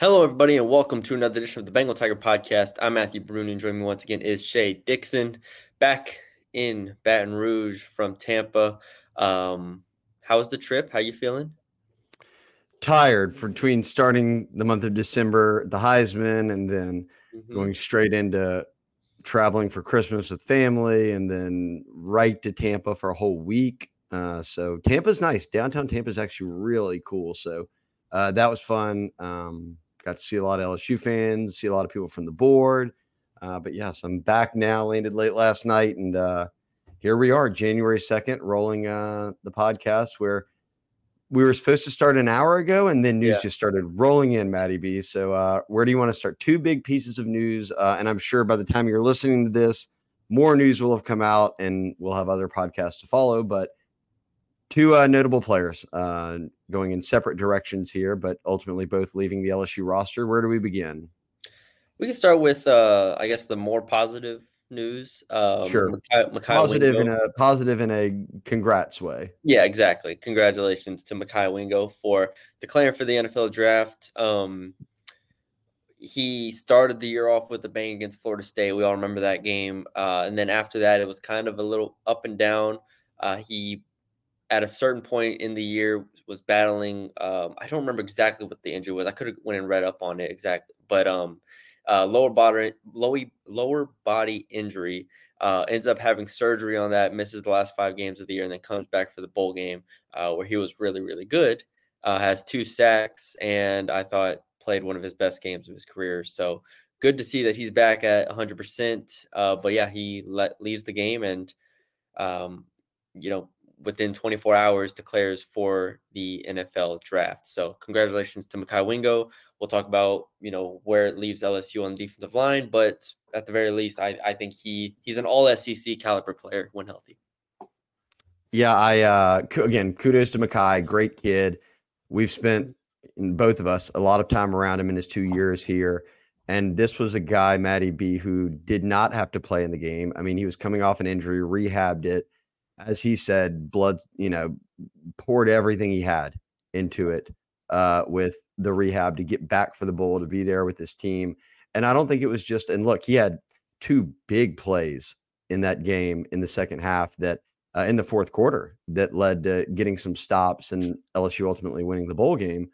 Hello, everybody, and welcome to another edition of the Bengal Tiger Podcast. I'm Matthew Brune, and joining me once again is Shea Dixon, back in Baton Rouge from Tampa. Um, how was the trip? How are you feeling? Tired for between starting the month of December, the Heisman, and then mm-hmm. going straight into traveling for Christmas with family, and then right to Tampa for a whole week. Uh, so Tampa's nice. Downtown Tampa's actually really cool. So uh, that was fun. Um, Got to see a lot of LSU fans, see a lot of people from the board. Uh, but yes, I'm back now. Landed late last night, and uh, here we are, January 2nd, rolling uh, the podcast where we were supposed to start an hour ago, and then news yeah. just started rolling in, Maddie B. So, uh, where do you want to start? Two big pieces of news, uh, and I'm sure by the time you're listening to this, more news will have come out, and we'll have other podcasts to follow. But two uh, notable players uh, going in separate directions here, but ultimately both leaving the LSU roster. Where do we begin? We can start with, uh, I guess, the more positive news. Um, sure, positive Wingo. in a positive in a congrats way. Yeah, exactly. Congratulations to Mekhi Wingo for declaring for the NFL draft. Um, he started the year off with a bang against Florida State. We all remember that game, uh, and then after that, it was kind of a little up and down. Uh, he at a certain point in the year was battling um, i don't remember exactly what the injury was i could have went and read up on it exactly but um uh, lower body lower, lower body injury uh, ends up having surgery on that misses the last five games of the year and then comes back for the bowl game uh, where he was really really good uh, has two sacks and i thought played one of his best games of his career so good to see that he's back at 100% uh, but yeah he let, leaves the game and um, you know within 24 hours declares for the NFL draft. So congratulations to Mekhi Wingo. We'll talk about you know where it leaves LSU on the defensive line, but at the very least, I, I think he he's an All SEC caliber player when healthy. Yeah, I uh, again kudos to Mekhi, great kid. We've spent both of us a lot of time around him in his two years here. And this was a guy, Matty B, who did not have to play in the game. I mean, he was coming off an injury, rehabbed it, as he said, blood, you know, poured everything he had into it uh, with the rehab to get back for the bowl, to be there with his team. And I don't think it was just, and look, he had two big plays in that game in the second half that uh, in the fourth quarter that led to getting some stops and LSU ultimately winning the bowl game.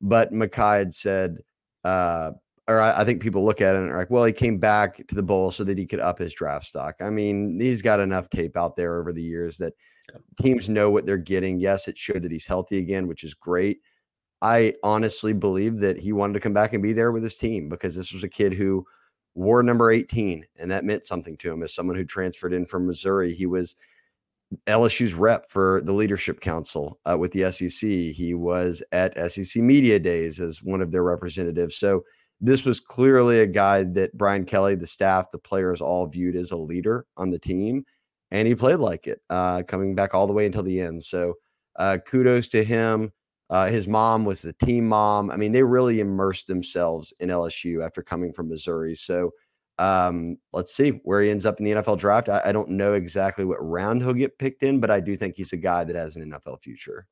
But Mekhi had said, uh, or I, I, think people look at it and are like, well, he came back to the bowl so that he could up his draft stock. I mean, he's got enough tape out there over the years that teams know what they're getting. Yes, it showed that he's healthy again, which is great. I honestly believe that he wanted to come back and be there with his team because this was a kid who wore number 18, and that meant something to him as someone who transferred in from Missouri. He was LSU's rep for the Leadership Council uh, with the SEC. He was at SEC Media Days as one of their representatives. So, this was clearly a guy that Brian Kelly, the staff, the players all viewed as a leader on the team. And he played like it, uh, coming back all the way until the end. So uh, kudos to him. Uh, his mom was the team mom. I mean, they really immersed themselves in LSU after coming from Missouri. So um, let's see where he ends up in the NFL draft. I, I don't know exactly what round he'll get picked in, but I do think he's a guy that has an NFL future.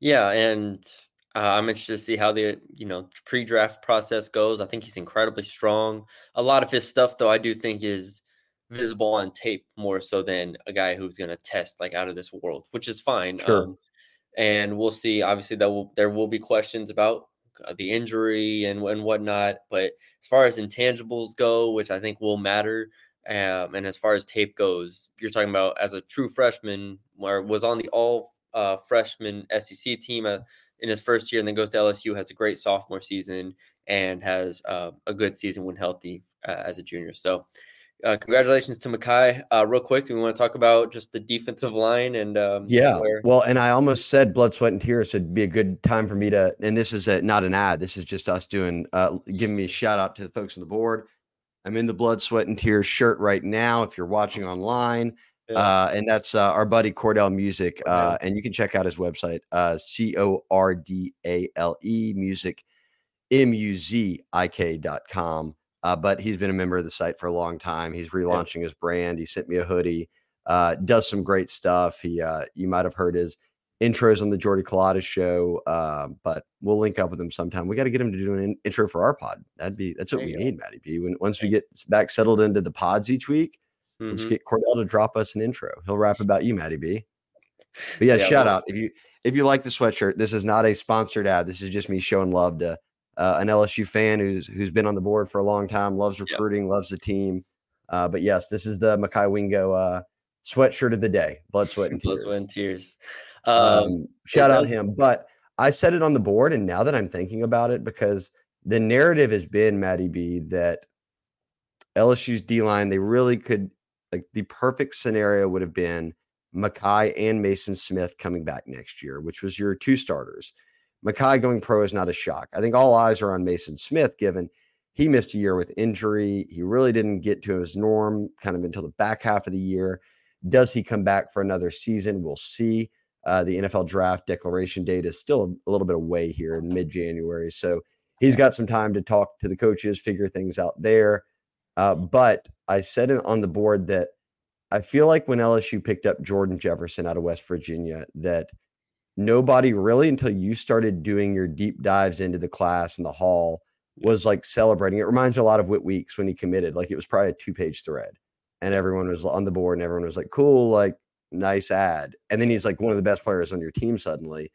Yeah, and uh, I'm interested to see how the you know pre-draft process goes. I think he's incredibly strong. A lot of his stuff, though, I do think is visible on tape more so than a guy who's going to test like out of this world, which is fine. Sure. Um, and we'll see. Obviously, that will there will be questions about uh, the injury and and whatnot. But as far as intangibles go, which I think will matter, um, and as far as tape goes, you're talking about as a true freshman, where was on the all uh, freshman SEC team. Uh, in his first year and then goes to LSU, has a great sophomore season, and has uh, a good season when healthy uh, as a junior. So uh, congratulations to Mekhi. Uh, real quick, do we want to talk about just the defensive line and um, yeah, where- well, and I almost said blood, sweat, and tears. So it'd be a good time for me to. And this is a, not an ad. This is just us doing, uh, giving me a shout out to the folks on the board. I'm in the blood, sweat, and tears shirt right now. If you're watching online, yeah. uh, and that's uh, our buddy Cordale Music, uh, and you can check out his website, uh, C O R D A L E Music, M U Z I K dot com. Uh, but he's been a member of the site for a long time. He's relaunching yeah. his brand. He sent me a hoodie. Uh, does some great stuff. He, uh, you might have heard his intros on the Jordy Culotta show, uh, but we'll link up with him sometime. We got to get him to do an in- intro for our pod. That'd be that's what there we need, Matty B. When once we get back settled into the pods each week, mm-hmm. just get Cordale to drop us an intro. He'll rap about you, Maddie B. But yeah, yeah shout well, out if you if you like the sweatshirt. This is not a sponsored ad. This is just me showing love to uh, an LSU fan who's who's been on the board for a long time, loves recruiting, yep. loves the team. Uh, but yes, this is the Mekhi Wingo uh, sweatshirt of the day. Blood, sweat, and tears. Blood, sweat, and tears. Um, um, shout out him. But I said it on the board, and now that I'm thinking about it, because the narrative has been Maddie B that LSU's D line they really could like the perfect scenario would have been Mekhi and Maason Smith coming back next year, which was your two starters. Mekhi going pro is not a shock. I think all eyes are on Maason Smith, given he missed a year with injury. He really didn't get to his norm kind of until the back half of the year. Does he come back for another season? We'll see. Uh, the NFL draft declaration date is still a, little bit away here in mid January. So he's got some time to talk to the coaches, figure things out there. Uh, but I said on the board that I feel like when LSU picked up Jordan Jefferson out of West Virginia, that nobody really until you started doing your deep dives into the class and the hall was like celebrating. It reminds me a lot of Whit Weeks when he committed. Like it was probably a two page thread, and everyone was on the board, and everyone was like, "Cool, like nice ad." And then he's like one of the best players on your team suddenly.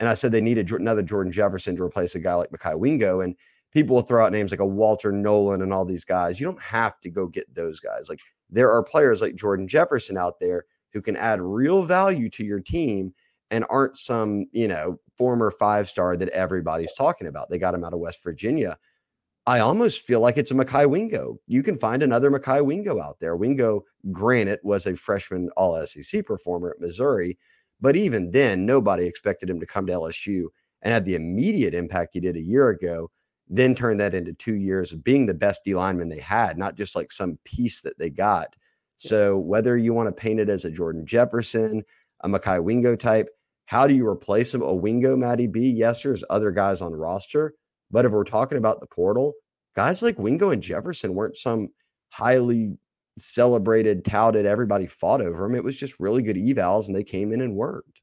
And I said they needed another Jordan Jefferson to replace a guy like Mekhi Wingo, and people will throw out names like a Walter Nolen and all these guys. You don't have to go get those guys. Like there are players like Jordan Jefferson out there who can add real value to your team and aren't some, you know, former five star that everybody's talking about. They got him out of West Virginia. I almost feel like it's a Mekhi Wingo. You can find another Mekhi Wingo out there. Wingo, granted, was a freshman all SEC performer at Missouri, but even then, nobody expected him to come to LSU and have the immediate impact he did a year ago, then turn that into two years of being the best D lineman they had, not just like some piece that they got. So whether you want to paint it as a Jordan Jefferson, a Mekhi Wingo type, how do you replace him? A Wingo, Matty B? Yes, there's other guys on roster. But if we're talking about the portal, guys like Wingo and Jefferson weren't some highly celebrated, touted, everybody fought over them. It was just really good evals, and they came in and worked.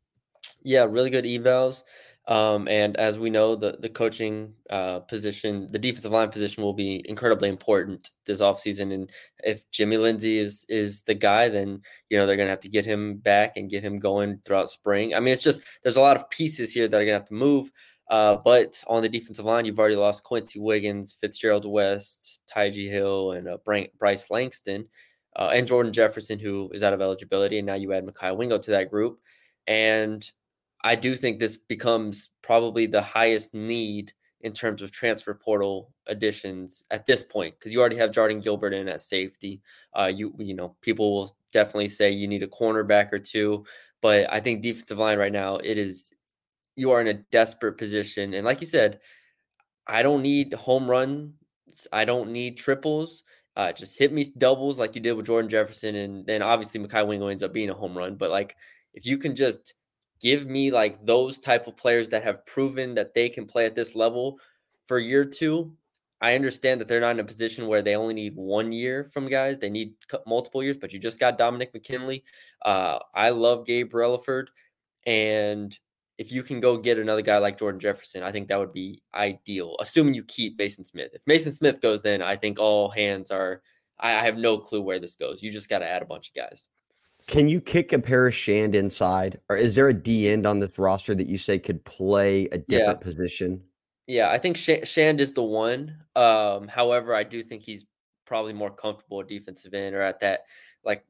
Yeah, really good evals. Um, and as we know, the the coaching uh, position, the defensive line position, will be incredibly important this offseason. And if Jimmy Lindsey is is the guy, then you know they're gonna have to get him back and get him going throughout spring. I mean, it's just there's a lot of pieces here that are gonna have to move. Uh, but on the defensive line, you've already lost Quency Wiggins, Fitzgerald West, Tyji Hill, and uh, Bryce Langston, uh, and Jordan Jefferson, who is out of eligibility. And now you add Mekhi Wingo to that group. And I do think this becomes probably the highest need in terms of transfer portal additions at this point because you already have Jardin Gilbert in at safety. Uh, you you know people will definitely say you need a cornerback or two, but I think defensive line right now it is you are in a desperate position, and like you said, I don't need home runs, I don't need triples. Uh, just hit me doubles like you did with Jordan Jefferson, and then obviously Mekhi Wingo ends up being a home run. But like if you can just give me like those type of players that have proven that they can play at this level for year two. I understand that they're not in a position where they only need one year from guys; they need multiple years. But you just got Dominick McKinley. Uh, I love Gabe Relaford, and if you can go get another guy like Jordan Jefferson, I think that would be ideal. Assuming you keep Maason Smith. If Maason Smith goes, then I think all hands are. I, I have no clue where this goes. You just got to add a bunch of guys. Can you kick a Paris Shand inside, or is there a D end on this roster that you say could play a different yeah. position? Yeah, I think Sh- Shand is the one. Um, however, I do think he's probably more comfortable at defensive end or at that like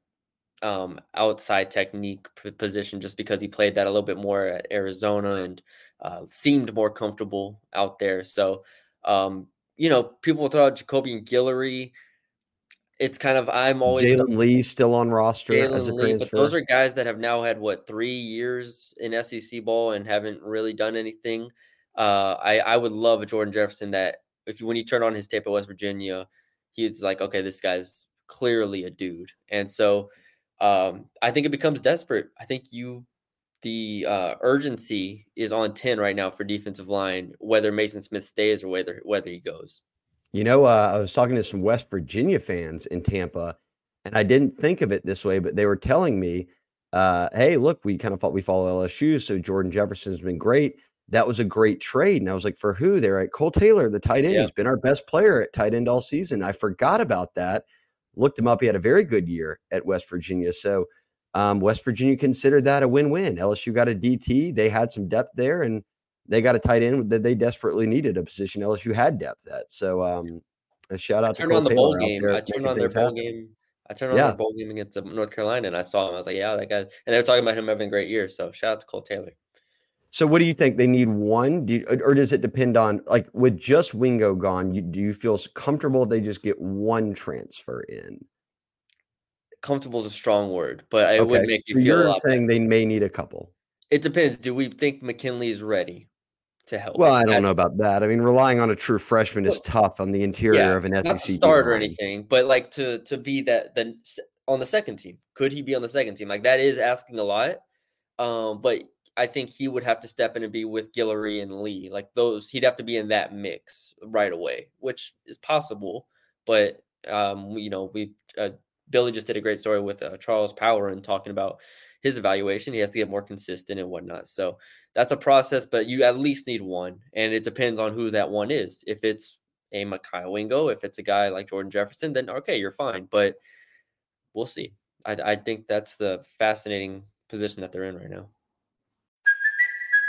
um, outside technique position, just because he played that a little bit more at Arizona and uh, seemed more comfortable out there. So, um, you know, people will throw out Jacobian Guillory. It's kind of I'm always Jalen Lee still on roster as a Lee, but those are guys that have now had what three years in SEC ball and haven't really done anything. Uh, I I would love a Jordan Jefferson that if you, when you turn on his tape at West Virginia, he's like, okay, this guy's clearly a dude, and so um, I think it becomes desperate. I think you the uh, urgency is on ten right now for defensive line, whether Maason Smith stays or whether whether he goes. You know, uh, I was talking to some West Virginia fans in Tampa, and I didn't think of it this way, but they were telling me, uh, "Hey, look, we kind of thought we follow LSU, so Jordan Jefferson's been great. That was a great trade." And I was like, "For who?" They're like, "Cole Taylor, the tight end. Yeah. He's been our best player at tight end all season." I forgot about that. Looked him up. He had a very good year at West Virginia. So um, West Virginia considered that a win-win. LSU got a DT. They had some depth there, and they got a tight end that they desperately needed a position LSU had depth at. So um, a shout I out to turned Cole on the Taylor bowl game. I turned on their bowl happen. game. I turned on Yeah. their bowl game against uh, North Carolina, and I saw him. I was like, "Yeah, that guy." And they were talking about him having a great year. So shout out to Cole Taylor. So what do you think? They need one, do you, or does it depend on like with just Wingo gone? You, do you feel comfortable if they just get one transfer in? Comfortable is a strong word, but it would make you so feel. You're saying they may need a couple. It depends. Do we think McKinley is ready to help? Well, I don't know about that. I mean, relying on a true freshman is tough on the interior yeah, of an not SEC start or anything, but like to to be that then on the second team. Could he be on the second team? Like that is asking a lot. Um, but I think he would have to step in and be with Guillory and Lee. Like those, he'd have to be in that mix right away, which is possible. But um, you know, we uh, Billy just did a great story with uh, Charles Power and talking about his evaluation. He has to get more consistent and whatnot. So that's a process, but you at least need one, and it depends on who that one is. If it's a Mekhi Wingo, if it's a guy like Jordan Jefferson, then okay, you're fine. But we'll see. I, I think that's the fascinating position that they're in right now.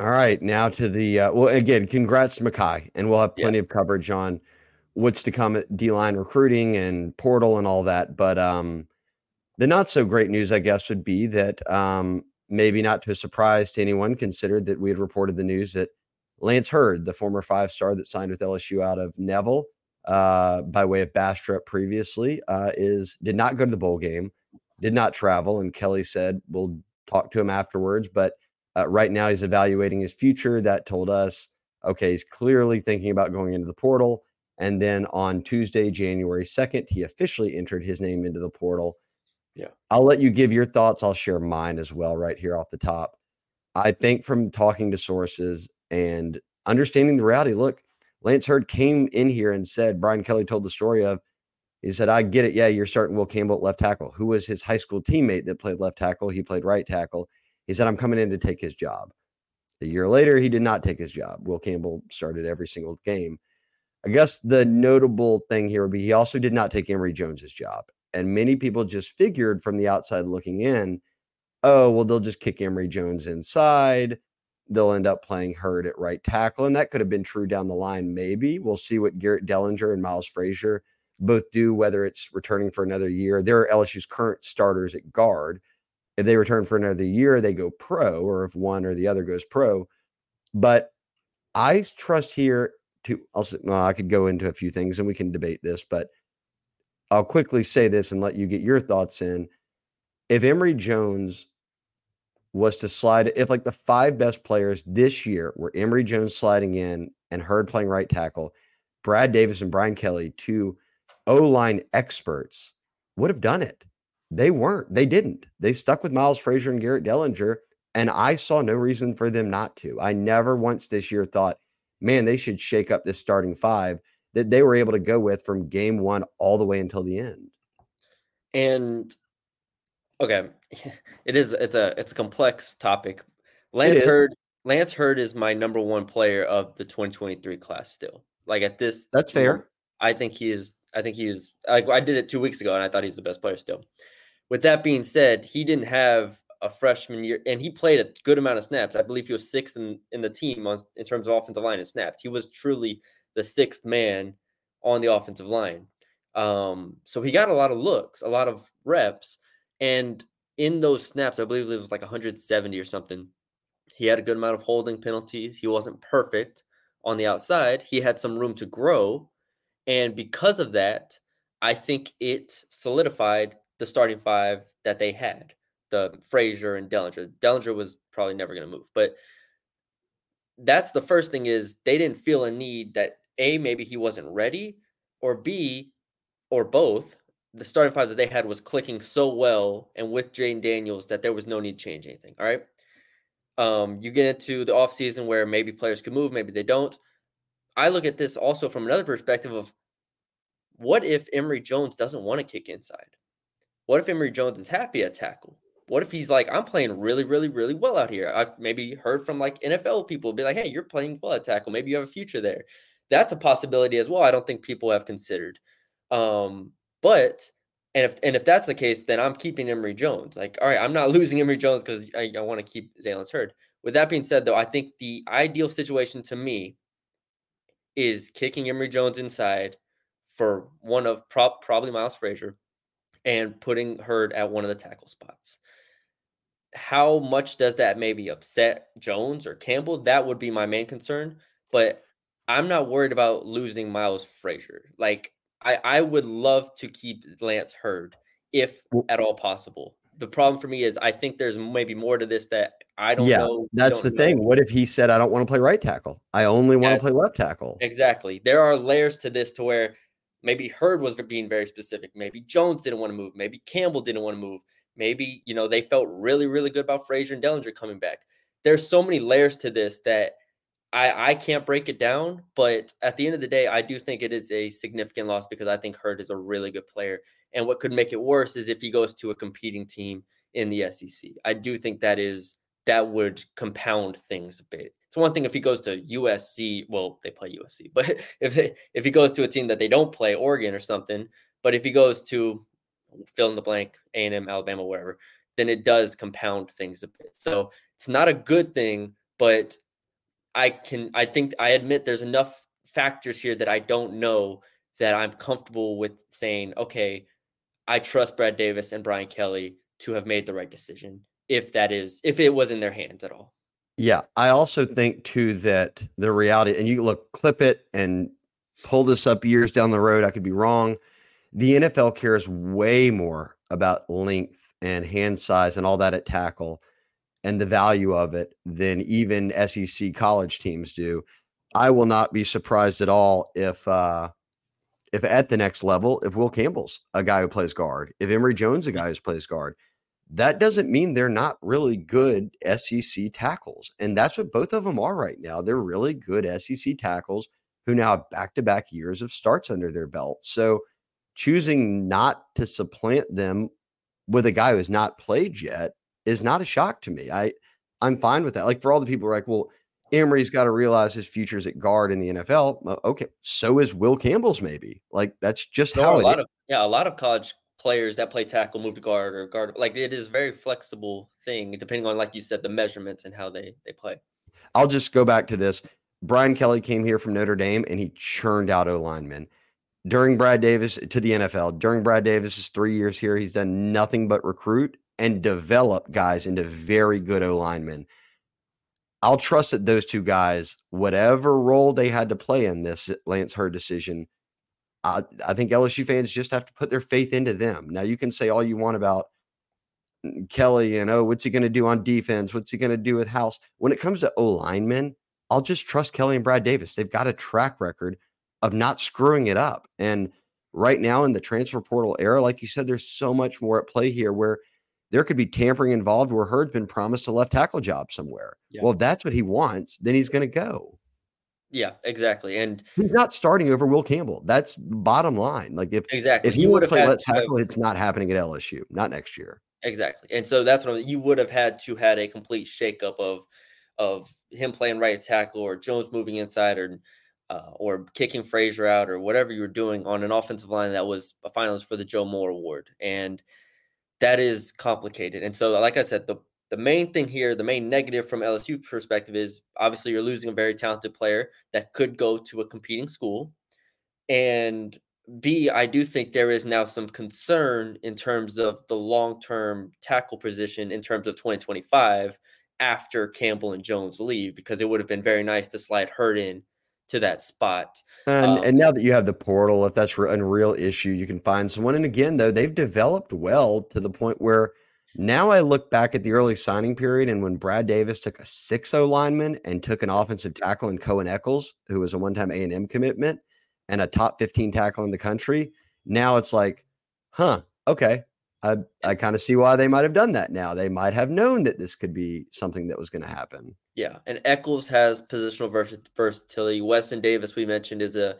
All right, now to the uh, well. Again, congrats to Mekhi, and we'll have Yeah. plenty of coverage on what's to come at D line recruiting and portal and all that. But um, the not so great news, I guess, would be that um, maybe not to a surprise to anyone, considered that we had reported the news that Lance Heard, the former five star that signed with LSU out of Neville uh, by way of Bastrop previously, uh, is did not go to the bowl game, did not travel, and Kelly said we'll talk to him afterwards, but. Uh, right now, he's evaluating his future. That told us, okay, he's clearly thinking about going into the portal. And then on Tuesday, January 2nd, he officially entered his name into the portal. Yeah. I'll let you give your thoughts. I'll share mine as well, right here off the top. I think from talking to sources and understanding the reality, look, Lance Heard came in here and said, Brian Kelly told the story of, he said, I get it. Yeah, you're starting Will Campbell at left tackle, who was his high school teammate that played left tackle. He played right tackle. He said, I'm coming in to take his job. A year later, he did not take his job. Will Campbell started every single game. I guess the notable thing here would be he also did not take Emery Jones's job. And many people just figured from the outside looking in, oh, well, they'll just kick Emery Jones inside. They'll end up playing Heard at right tackle. And that could have been true down the line, maybe. We'll see what Garrett Dellinger and Miles Frazier both do, whether it's returning for another year. They're LSU's current starters at guard if they return for another year, they go pro, or if one or the other goes pro. But I trust here to also well, I could go into a few things and we can debate this, but I'll quickly say this and let you get your thoughts in. If Emery Jones was to slide, if like the five best players this year were Emery Jones sliding in and Heard playing right tackle, Brad Davis and Brian Kelly, two O line experts, would have done it. They weren't. They didn't. They stuck with Miles Frazier and Garrett Dellinger, and I saw no reason for them not to. I never once this year thought, man, they should shake up this starting five that they were able to go with from game one all the way until the end. And okay, it is it's a it's a complex topic. Lance. Heard Lance Heard is my number one player of the 2023 class still. Like at this That's fair. I think he is I think he is like I did it two weeks ago and I thought he's the best player still. With that being said, he didn't have a freshman year and he played a good amount of snaps. I believe he was sixth in, in the team on, in terms of offensive line and snaps. He was truly the sixth man on the offensive line. Um, so he got a lot of looks, a lot of reps. And in those snaps, I believe it was like 170 or something. He had a good amount of holding penalties. He wasn't perfect on the outside. He had some room to grow. And because of that, I think it solidified the starting five that they had the Frazier and Dellinger. Dellinger was probably never going to move. But that's the first thing is they didn't feel a need that A, maybe he wasn't ready, or B, or both, the starting five that they had was clicking so well and with Jayden Daniels that there was no need to change anything. All right. Um, you get into the offseason where maybe players can move, maybe they don't. I look at this also from another perspective of what if Emery Jones doesn't want to kick inside? What if Emery Jones is happy at tackle? What if he's like, I'm playing really, really, really well out here? I've maybe heard from like NFL people be like, hey, you're playing well at tackle. Maybe you have a future there. That's a possibility as well. I don't think people have considered. Um, but and if and if that's the case, then I'm keeping Emery Jones. Like, all right, I'm not losing Emery Jones because I, I want to keep Zaylen's Heard. With that being said, though, I think the ideal situation to me is kicking Emery Jones inside for one of pro- probably Miles Frazier and putting Heard at one of the tackle spots. How much does that maybe upset Jones or Campbell? That would be my main concern. But I'm not worried about losing Miles Frazier. Like I, I would love to keep Lance Heard if at all possible. The problem for me is I think there's maybe more to this that I don't yeah, know. That's don't the know. thing. What if he said, I don't want to play right tackle? I only want Yeah. to play left tackle. Exactly. There are layers to this to where maybe Heard was being very specific. Maybe Jones didn't want to move. Maybe Campbell didn't want to move. Maybe, you know, they felt really, really good about Frazier and Dellinger coming back. There's so many layers to this that I, I can't break it down, but at the end of the day, I do think it is a significant loss because I think Heard is a really good player. And what could make it worse is if he goes to a competing team in the SEC. I do think that is that would compound things a bit. It's one thing if he goes to USC, well, they play USC, but if if he goes to a team that they don't play, Oregon or something, but if he goes to fill in the blank, A and M, Alabama, wherever, then it does compound things a bit. So it's not a good thing, but I can I think I admit there's enough factors here that I don't know that I'm comfortable with saying, okay, I trust Brad Davis and Brian Kelly to have made the right decision if that is if it was in their hands at all. Yeah. I also think too that the reality, and you look, clip it and pull this up years down the road. I could be wrong. The NFL cares way more about length and hand size and all that at tackle and the value of it than even SEC college teams do. I will not be surprised at all if uh if at the next level, if Will Campbell's a guy who plays guard, if Emery Jones a guy who plays guard, that doesn't mean they're not really good SEC tackles. And that's what both of them are right now. They're really good SEC tackles who now have back to back years of starts under their belt. So choosing not to supplant them with a guy who has not played yet is not a shock to me. I I'm fine with that. Like for all the people who are like, well, Emery's got to realize his future's at guard in the NFL. Uh, okay, so is Will Campbell's maybe. Like that's just There how a it lot is. of yeah, a lot of college players that play tackle move to guard or guard like it is a very flexible thing depending on like you said the measurements and how they they play. I'll just go back to this. Brian Kelly came here from Notre Dame and he churned out O linemen. During Brad Davis to the NFL, during Brad Davis's three years here, he's done nothing but recruit and develop guys into very good O linemen. I'll trust that those two guys, whatever role they had to play in this Lance Heard decision, I, I think LSU fans just have to put their faith into them. Now, you can say all you want about mm, Kelly and oh, what's he going to do on defense? What's he going to do with House? When it comes to O linemen, I'll just trust Kelly and Brad Davis. They've got a track record of not screwing it up. And right now in the transfer portal era, like you said, there's so much more at play here where there could be tampering involved where Heard's been promised a left tackle job somewhere. Yeah. Well, if that's what he wants, then he's going to go. Yeah, exactly. And He's not starting over Will Campbell. That's bottom line. Like if exactly. if he you would have played left tackle, it's not happening at LSU. Not next year. Exactly. And so that's what I'm- you would have had to had a complete shakeup of of him playing right tackle or Jones moving inside or uh, or kicking Frazier out or whatever you were doing on an offensive line that was a finalist for the Joe Moore Award. And that is complicated. And so, like I said, the the main thing here, the main negative from LSU perspective is obviously you're losing a very talented player that could go to a competing school. And B, I do think there is now some concern in terms of the long term tackle position in terms of 2025 after Campbell and Jones leave, because it would have been very nice to slide Heard in to that spot. And, Um, and now that you have the portal, if that's a real issue, you can find someone. And again, though, they've developed well to the point where now I look back at the early signing period and when Brad Davis took a 6-0 lineman and took an offensive tackle in Cohen Eccles, who was a one-time A&M commitment and a top 15 tackle in the country. Now it's like, huh, okay. I, I kind of see why they might have done that now. They might have known that this could be something that was going to happen. Yeah, and Eccles has positional vers- versatility. Weston Davis, we mentioned, is a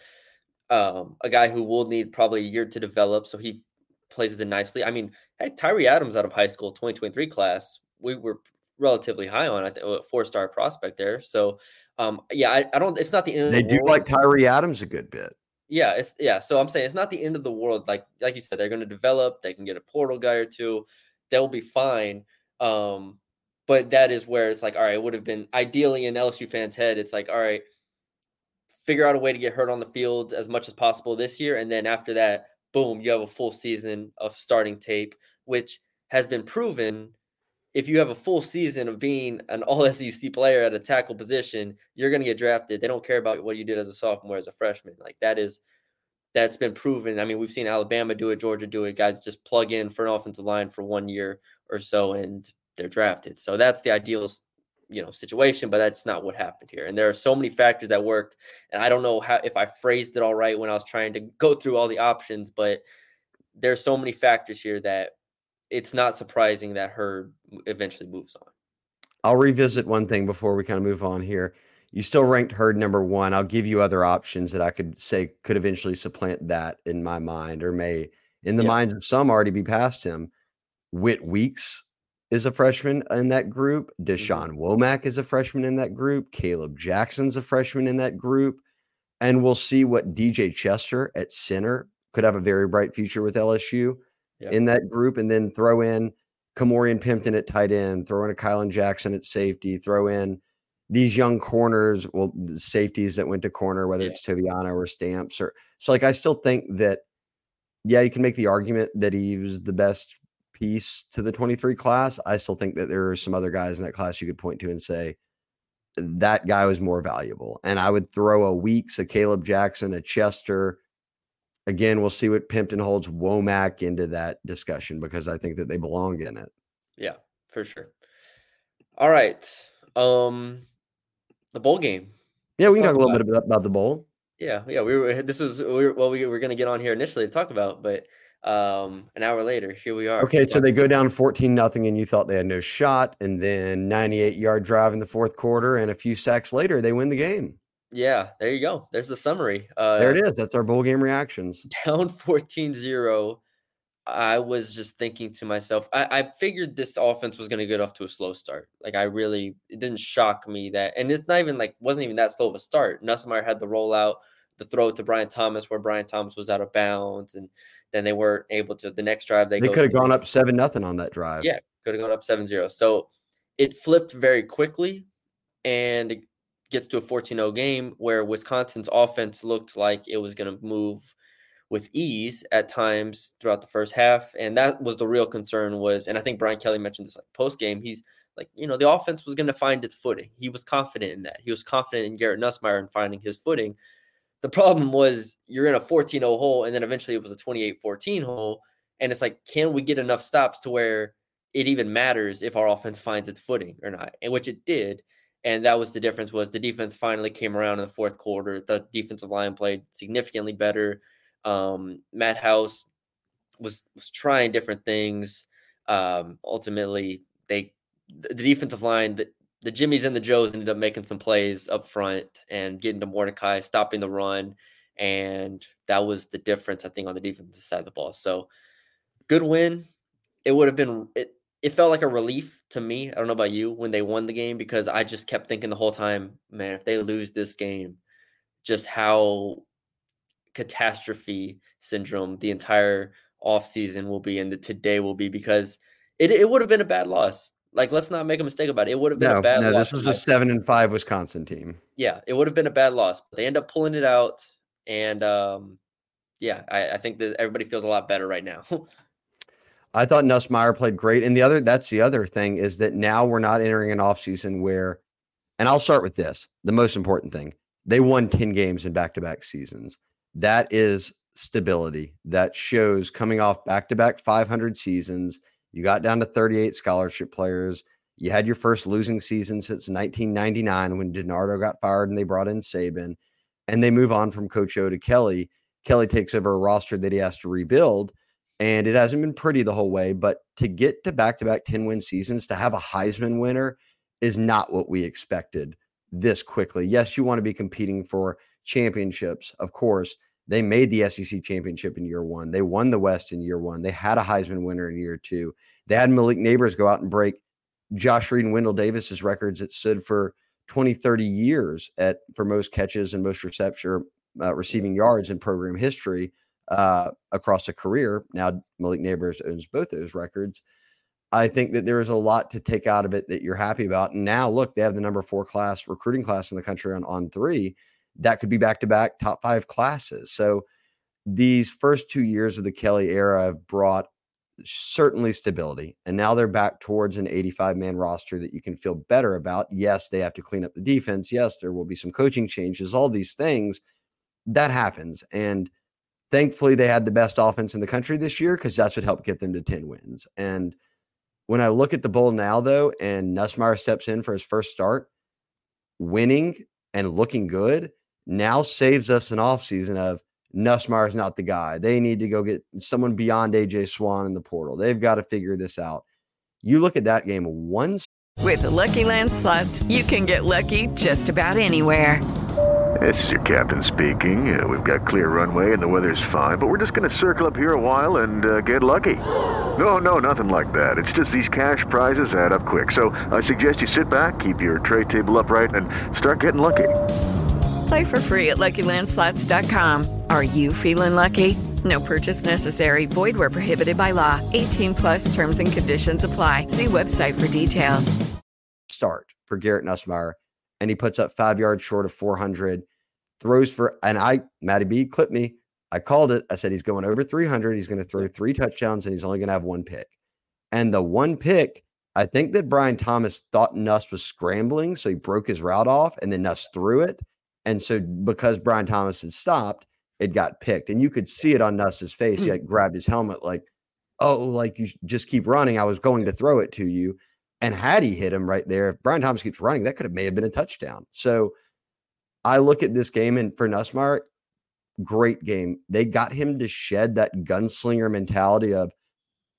um, a guy who will need probably a year to develop, so he plays it nicely. I mean, heck, Tyree Adams out of high school, 2023 class, we were relatively high on. I think a four star prospect there. So, um, yeah, I, I don't. It's not the end. Of They the do world. like Tyree Adams a good bit. Yeah, it's yeah. So I'm saying it's not the end of the world. Like like you said, they're going to develop. They can get a portal guy or two. They'll be fine. Um, but that is where it's like, all right, it would have been ideally in LSU fans' head. It's like, all right, figure out a way to get hurt on the field as much as possible this year, and then after that, boom, you have a full season of starting tape, which has been proven. If you have a full season of being an all SEC player at a tackle position, you're going to get drafted. They don't care about what you did as a sophomore, as a freshman. Like that is that's been proven. I mean, we've seen Alabama do it, Georgia do it. Guys just plug in for an offensive line for one year or so, and they're drafted. So that's the ideal, you know, situation. But that's not what happened here. And there are so many factors that worked, and I don't know how if I phrased it all right when I was trying to go through all the options, but there's so many factors here that it's not surprising that Heard eventually moves on. I'll revisit one thing before we kind of move on here. You still ranked Heard number one. I'll give you other options that I could say could eventually supplant that in my mind, or may in the Yeah. minds of some already be past him. Whit Weeks is a freshman in that group. Mm-hmm. Deshaun Womack is a freshman in that group. Caleb Jackson's a freshman in that group. And we'll see what DJ Chester at center could have a very bright future with LSU Yeah. in that group. And then throw in Kamorian Pimpton at tight end, throw in a Kylan Jackson at safety, throw in these young corners, well, the safeties that went to corner, whether Yeah. it's Toviano or Stamps or so. Like, I still think that, yeah, you can make the argument that he was the best piece to the 23 class. I still think that there are some other guys in that class you could point to and say that guy was more valuable. And I would throw a Weeks, a Caleb Jackson, a Chester. Again, we'll see what Pimpton holds Womack into that discussion because I think that they belong in it. Yeah, for sure. All right. Um the bowl game. Yeah, we Let's can talk a talk little bit about, about the bowl. Yeah, yeah, we were this was we were, well we were going to get on here initially to talk about, but um an hour later, here we are. Okay, so they go down 14 nothing and you thought they had no shot and then 98 yard drive in the fourth quarter and a few sacks later they win the game. Yeah, there you go. There's the summary. Uh There it is. That's our bowl game reactions. down 14-0. I was just thinking to myself, I, I figured this offense was going to get off to a slow start. Like I really, it didn't shock me that, and it's not even like wasn't even that slow of a start. Nussmeier had the rollout, the throw to Brian Thomas where Brian Thomas was out of bounds, and then they weren't able to. The next drive they They could have gone up 7 nothing on that drive. Yeah, could have gone up 7-0. So it flipped very quickly, and it gets to a 14-0 game where Wisconsin's offense looked like it was going to move with ease at times throughout the first half and that was the real concern was and i think brian kelly mentioned this like post game he's like you know the offense was going to find its footing he was confident in that he was confident in garrett nussmeier in finding his footing the problem was you're in a 14-0 hole and then eventually it was a 28-14 hole and it's like can we get enough stops to where it even matters if our offense finds its footing or not? And which it did and that was the difference was the defense finally came around in the fourth quarter. The defensive line played significantly better. Um, Matt House was was trying different things. Um, ultimately, they the, the defensive line, the, Jimmies and the Joes ended up making some plays up front and getting to Mordecai, stopping the run, and that was the difference I think on the defensive side of the ball. So good win. It would have been it. It felt like a relief to me. I don't know about you when they won the game because I just kept thinking the whole time, man, if they lose this game, just how catastrophe syndrome the entire offseason will be and the today will be because it, it would have been a bad loss. Like, let's not make a mistake about it. It would have been no, a bad no, loss. this was a seven and five Wisconsin team. Yeah, it would have been a bad loss. But they end up pulling it out. And um, yeah, I, I think that everybody feels a lot better right now. I thought Nussmeier played great. And the other, that's the other thing is that now we're not entering an offseason where, and I'll start with this the most important thing they won 10 games in back to back seasons. That is stability. That shows coming off back to back 500 seasons. You got down to 38 scholarship players. You had your first losing season since 1999 when DiNardo got fired and they brought in Saban. And they move on from Coach O to Kelly. Kelly takes over a roster that he has to rebuild. And it hasn't been pretty the whole way, but to get to back to back 10 win seasons, to have a Heisman winner is not what we expected this quickly. Yes, you want to be competing for championships, of course. They made the SEC championship in year one. They won the West in year one. They had a Heisman winner in year two. They had Malik Nabers go out and break Josh Reed and Wendell Davis's records that stood for 20, 30 years at for most catches and most reception uh, receiving yards in program history uh, across a career. Now Malik Nabers owns both those records. I think that there is a lot to take out of it that you're happy about. And now look, they have the number four class recruiting class in the country on, on three. That could be back to back top five classes. So these first two years of the Kelly era have brought certainly stability. And now they're back towards an 85 man roster that you can feel better about. Yes, they have to clean up the defense. Yes, there will be some coaching changes, all these things that happens. And thankfully, they had the best offense in the country this year because that's what helped get them to 10 wins. And when I look at the bowl now, though, and Nussmeier steps in for his first start, winning and looking good now saves us an offseason of Nussmeier is not the guy. They need to go get someone beyond AJ Swann in the portal. They've got to figure this out. You look at that game one. With the Lucky Land slots, you can get lucky just about anywhere. This is your captain speaking. Uh, we've got clear runway and the weather's fine, but we're just going to circle up here a while and uh, get lucky. No, no, nothing like that. It's just these cash prizes add up quick. So I suggest you sit back, keep your tray table upright, and start getting lucky. Play for free at LuckyLandSlots.com. Are you feeling lucky? No purchase necessary. Void where prohibited by law. 18 plus terms and conditions apply. See website for details. Start for Garrett Nussmeier, and he puts up five yards short of 400. Throws for, and I, Matty B, clipped me. I called it. I said he's going over 300. He's going to throw three touchdowns, and he's only going to have one pick. And the one pick, I think that Brian Thomas thought Nuss was scrambling, so he broke his route off, and then Nuss threw it. And so because Brian Thomas had stopped, it got picked. And you could see it on Nuss's face. He hmm. like grabbed his helmet, like, oh, like you just keep running. I was going to throw it to you. And had he hit him right there, if Brian Thomas keeps running, that could have may have been a touchdown. So I look at this game and for Nussmeier, great game. They got him to shed that gunslinger mentality of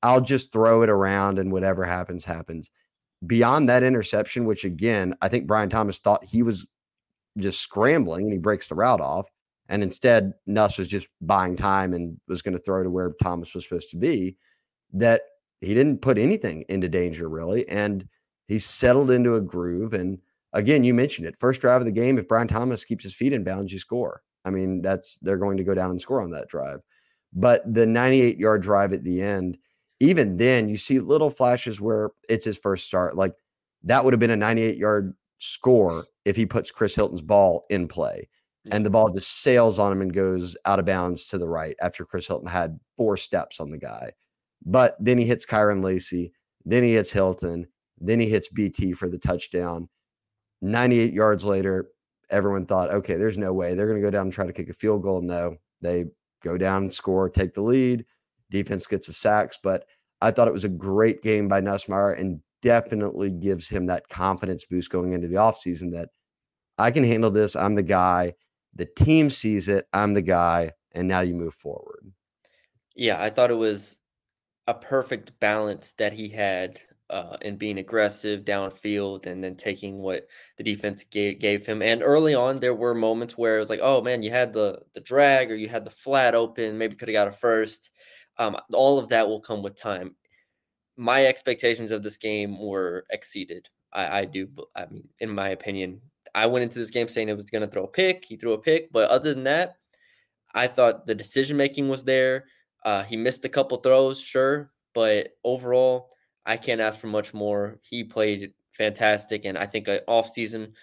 I'll just throw it around and whatever happens, happens. Beyond that interception, which again, I think Brian Thomas thought he was just scrambling and he breaks the route off. And instead, Nuss was just buying time and was going to throw to where Thomas was supposed to be. That he didn't put anything into danger really. And he settled into a groove. And again, you mentioned it first drive of the game. If Brian Thomas keeps his feet in bounds, you score. I mean, that's they're going to go down and score on that drive. But the 98 yard drive at the end, even then, you see little flashes where it's his first start. Like that would have been a 98 yard score if he puts Chris Hilton's ball in play. And the ball just sails on him and goes out of bounds to the right after Chris Hilton had four steps on the guy. But then he hits Kyren Lacy, then he hits Hilton, then he hits BT for the touchdown. 98 yards later, everyone thought, okay, there's no way they're going to go down and try to kick a field goal. No, they go down and score, take the lead. Defense gets the sacks. But I thought it was a great game by Nussmeier and definitely gives him that confidence boost going into the offseason that I can handle this. I'm the guy. The team sees it. I'm the guy. And now you move forward. Yeah, I thought it was a perfect balance that he had uh, in being aggressive downfield and then taking what the defense gave, gave him. And early on, there were moments where it was like, oh man, you had the the drag or you had the flat open, maybe could have got a first. Um, all of that will come with time my expectations of this game were exceeded. I, I do. I mean, in my opinion, I went into this game saying it was going to throw a pick. He threw a pick, but other than that, I thought the decision making was there. Uh, he missed a couple throws, sure, but overall, I can't ask for much more. He played fantastic, and I think an offseason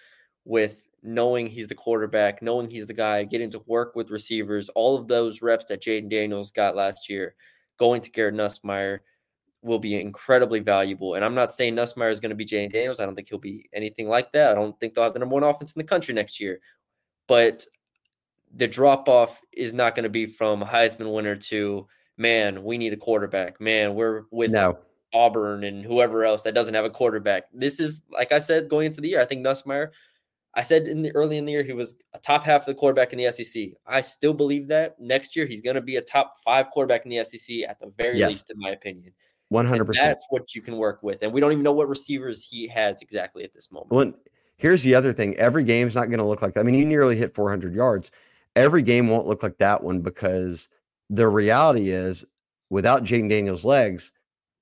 with knowing he's the quarterback, knowing he's the guy, getting to work with receivers, all of those reps that Jayden Daniels got last year, going to Garrett Nussmeier will be incredibly valuable. And I'm not saying Nussmeier is going to be Jayden Daniels. I don't think he'll be anything like that. I don't think they'll have the number one offense in the country next year. But the drop off is not going to be from Heisman winner to man, we need a quarterback. Man, we're with No. Auburn and whoever else that doesn't have a quarterback. This is like I said going into the year. I think Nussmeier. I said in the early in the year he was a top half of the quarterback in the SEC. I still believe that next year he's going to be a top five quarterback in the SEC at the very Yes. least, in my opinion. One And hundred percent. That's what you can work with, and we don't even know what receivers he has exactly at this moment. Well, here's the other thing. Every game's not going to look like that. I mean, you nearly hit 400 yards. Every game won't look like that one because the reality is, without Jayden Daniels' legs,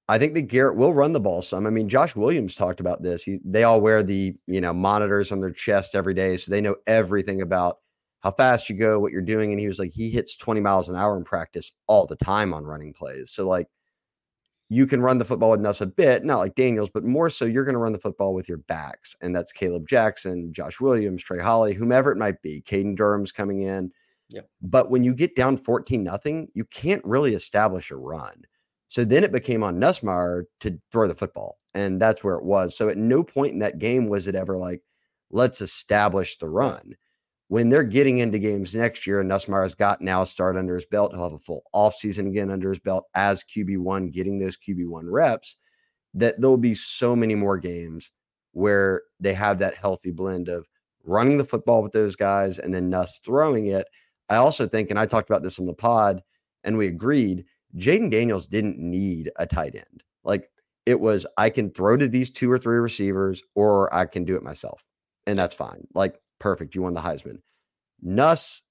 I think that Garrett will run the ball some. I mean, Josh Williams talked about this. He, they all wear the you know monitors on their chest every day, so they know everything about how fast you go, what you're doing. And he was like, he hits 20 miles an hour in practice all the time on running plays. So like, you can run the football with Nuss a bit, not like Daniels, but more so you're going to run the football with your backs. And that's Kaleb Jackson, Josh Williams, Trey Holly, whomever it might be. Caden Durham's coming in. Yep. But when you get down 14 nothing, you can't really establish a run. So then it became on Nussmeier to throw the football. And that's where it was. So at no point in that game was it ever like, let's establish the run. When they're getting into games next year, and Nussmeier's got now a start under his belt, he'll have a full offseason again under his belt as QB1, getting those QB1 reps, that there'll be so many more games where they have that healthy blend of running the football with those guys and then Nuss throwing it. I also think, and I talked about this in the pod, and we agreed, Jayden Daniels didn't need a tight end. Like it was, I can throw to these two or three receivers, or I can do it myself. And that's fine. Like, perfect. You won the Heisman. Nuss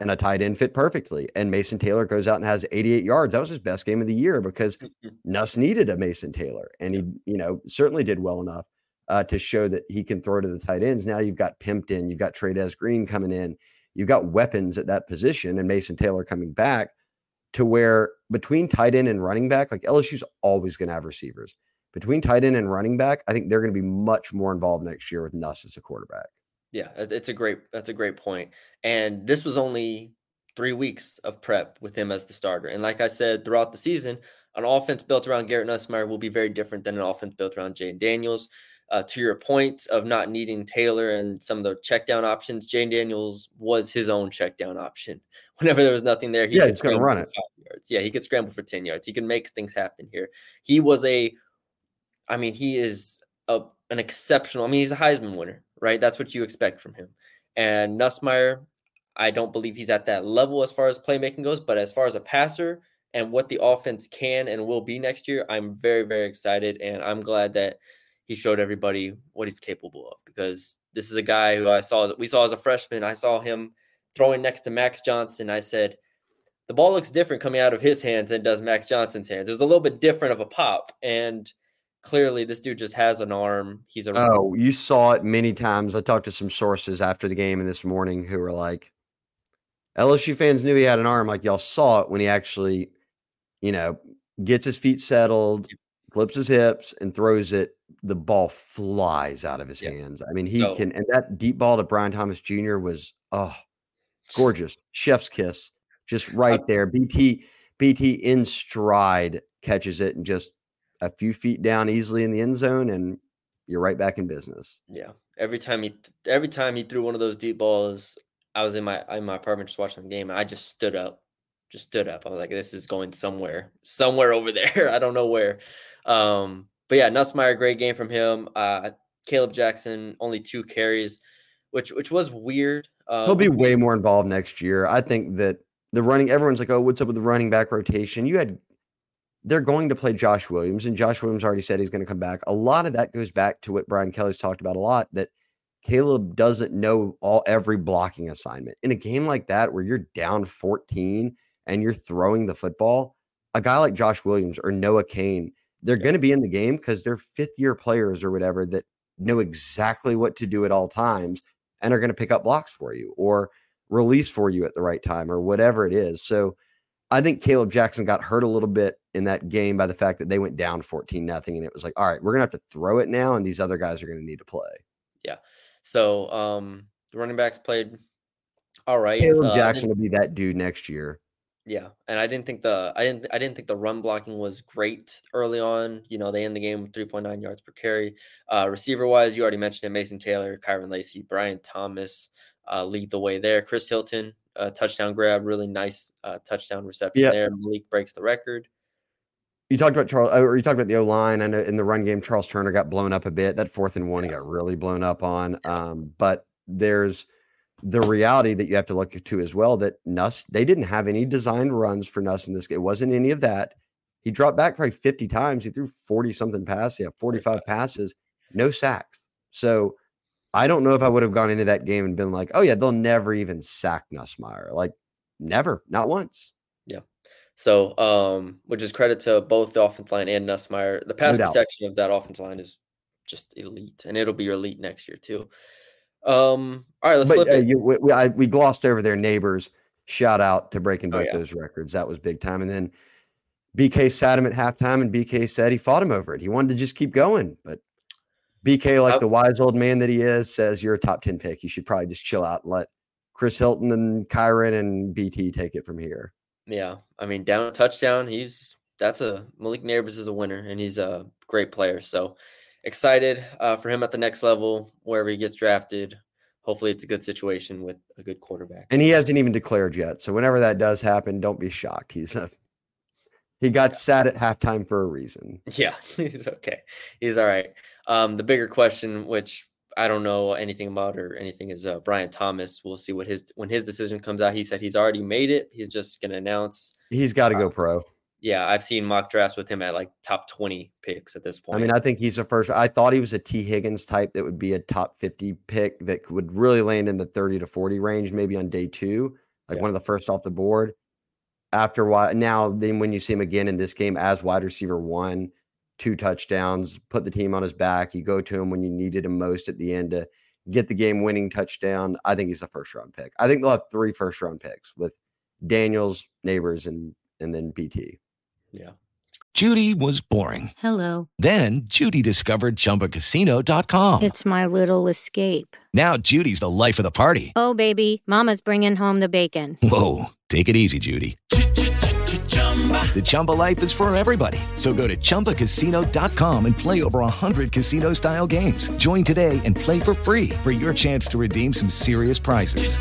and a tight end fit perfectly. And Mason Taylor goes out and has 88 yards. That was his best game of the year because Nuss needed a Mason Taylor. And he, you know, certainly did well enough uh, to show that he can throw to the tight ends. Now you've got Pimpton, you've got Trey'Dez Green coming in, you've got weapons at that position, and Mason Taylor coming back to where between tight end and running back, like LSU's always going to have receivers. Between tight end and running back, I think they're going to be much more involved next year with Nuss as a quarterback. Yeah, it's a great that's a great point. And this was only three weeks of prep with him as the starter. And like I said, throughout the season, an offense built around Garrett Nussmeier will be very different than an offense built around Jayden Daniels. Uh, to your point of not needing Taylor and some of the check down options, Jayden Daniels was his own check down option. Whenever there was nothing there, he Yeah, could he's gonna scramble run it. yards. Yeah, he could scramble for 10 yards. He can make things happen here. He was a I mean, he is a, an exceptional. I mean, he's a Heisman winner, right? That's what you expect from him. And Nussmeier, I don't believe he's at that level as far as playmaking goes, but as far as a passer and what the offense can and will be next year, I'm very, very excited. And I'm glad that he showed everybody what he's capable of because this is a guy who I saw, we saw as a freshman. I saw him throwing next to Max Johnson. I said, the ball looks different coming out of his hands than does Max Johnson's hands. It was a little bit different of a pop. And clearly, this dude just has an arm. He's a Oh, you saw it many times. I talked to some sources after the game and this morning who were like, LSU fans knew he had an arm. Like y'all saw it when he actually, you know, gets his feet settled, flips his hips, and throws it. The ball flies out of his Yeah. hands. I mean, he So- can. And that deep ball to Brian Thomas Jr. was oh, gorgeous, chef's kiss, just right there. BT BT in stride catches it and just a few feet down easily in the end zone, and you're right back in business. Yeah. Every time he every time he threw one of those deep balls, I was in my in my apartment just watching the game and I just stood up. Just stood up. I was like, this is going somewhere. Somewhere over there. I don't know where. Um, but yeah, Nussmeier, great game from him. Uh Kaleb Jackson, only two carries, which which was weird. Uh, He'll be way more involved next year. I think that the running, everyone's like, oh, what's up with the running back rotation? You had, they're going to play Josh Williams, and Josh Williams already said he's going to come back. A lot of that goes back to what Brian Kelly's talked about a lot that Kaleb doesn't know all every blocking assignment. In a game like that, where you're down 14 and you're throwing the football, a guy like Josh Williams or Noah Cain, they're going to be in the game because they're fifth year players or whatever that know exactly what to do at all times and are going to pick up blocks for you or release for you at the right time or whatever it is. So I think Kaleb Jackson got hurt a little bit in that game by the fact that they went down 14 nothing and it was like, all right, we're going to have to throw it now and these other guys are going to need to play. Yeah. So um the running backs played all right. Kaleb Uh, Jackson will be that dude next year. Yeah, and I didn't think the I didn't I didn't think the run blocking was great early on. You know, they end the game with 3.9 yards per carry. Uh, receiver wise, you already mentioned it: Mason Taylor, Kyren Lacy, Brian Thomas uh, lead the way there. Chris Hilton, uh, touchdown grab, really nice uh, touchdown reception Yeah. there. Malik breaks the record. You talked about Charles, or you talked about the O line. I know in the run game, Charles Turner got blown up a bit. That fourth and one, he got really blown up on. Um, but there's the reality that you have to look to as well that Nuss, they didn't have any designed runs for Nuss in this game. It wasn't any of that. He dropped back probably 50 times. He threw 40 something passes. Yeah, 45 passes, no sacks. So I don't know if I would have gone into that game and been like, oh, yeah, they'll never even sack Nussmeier. Like, never, not once. Yeah. So, um, which is credit to both the offensive line and Nussmeier. The pass doubt. protection of that offensive line is just elite, and it'll be elite next year too. Um, all right, let's flip but uh, it. you, we, we, I, we glossed over their Nabers. Shout out to breaking Oh, both yeah. those records. That was big time. And then BK sat him at halftime, and BK said he fought him over it. He wanted to just keep going, but BK, like I- the wise old man that he is, says you're a top ten pick. You should probably just chill out and let Chris Hilton and Kyren and BT take it from here. Yeah, I mean, down a touchdown. He's that's a Malik Nabers is a winner, and he's a great player. So excited uh, for him at the next level, wherever he gets drafted. Hopefully, it's a good situation with a good quarterback. And he hasn't even declared yet. So whenever that does happen, don't be shocked. He's a he got sat at halftime for a reason. Yeah, he's okay. He's all right. Um, the bigger question, which I don't know anything about or anything, is uh, Brian Thomas. We'll see what his when his decision comes out. He said he's already made it. He's just going to announce. He's got to Uh, go pro. Yeah, I've seen mock drafts with him at like top twenty picks at this point. I mean, I think he's a first. I thought he was a Tee Higgins type that would be a top 50 pick that would really land in the 30 to 40 range, maybe on day two, like Yeah. one of the first off the board. After a while, now then when you see him again in this game as wide receiver one, two touchdowns, put the team on his back. You go to him when you needed him most at the end to get the game winning touchdown. I think he's a first round pick. I think they'll have three first round picks with Daniels, Nabers, and and then BT. yeah. Judy was boring. Hello. Then Judy discovered ChumbaCasino.com. It's my little escape. Now Judy's the life of the party. Oh, baby, Mama's bringing home the bacon. Whoa, take it easy, Judy. The Chumba life is for everybody. So go to ChumbaCasino.com and play over 100 casino-style games. Join today and play for free for your chance to redeem some serious prizes.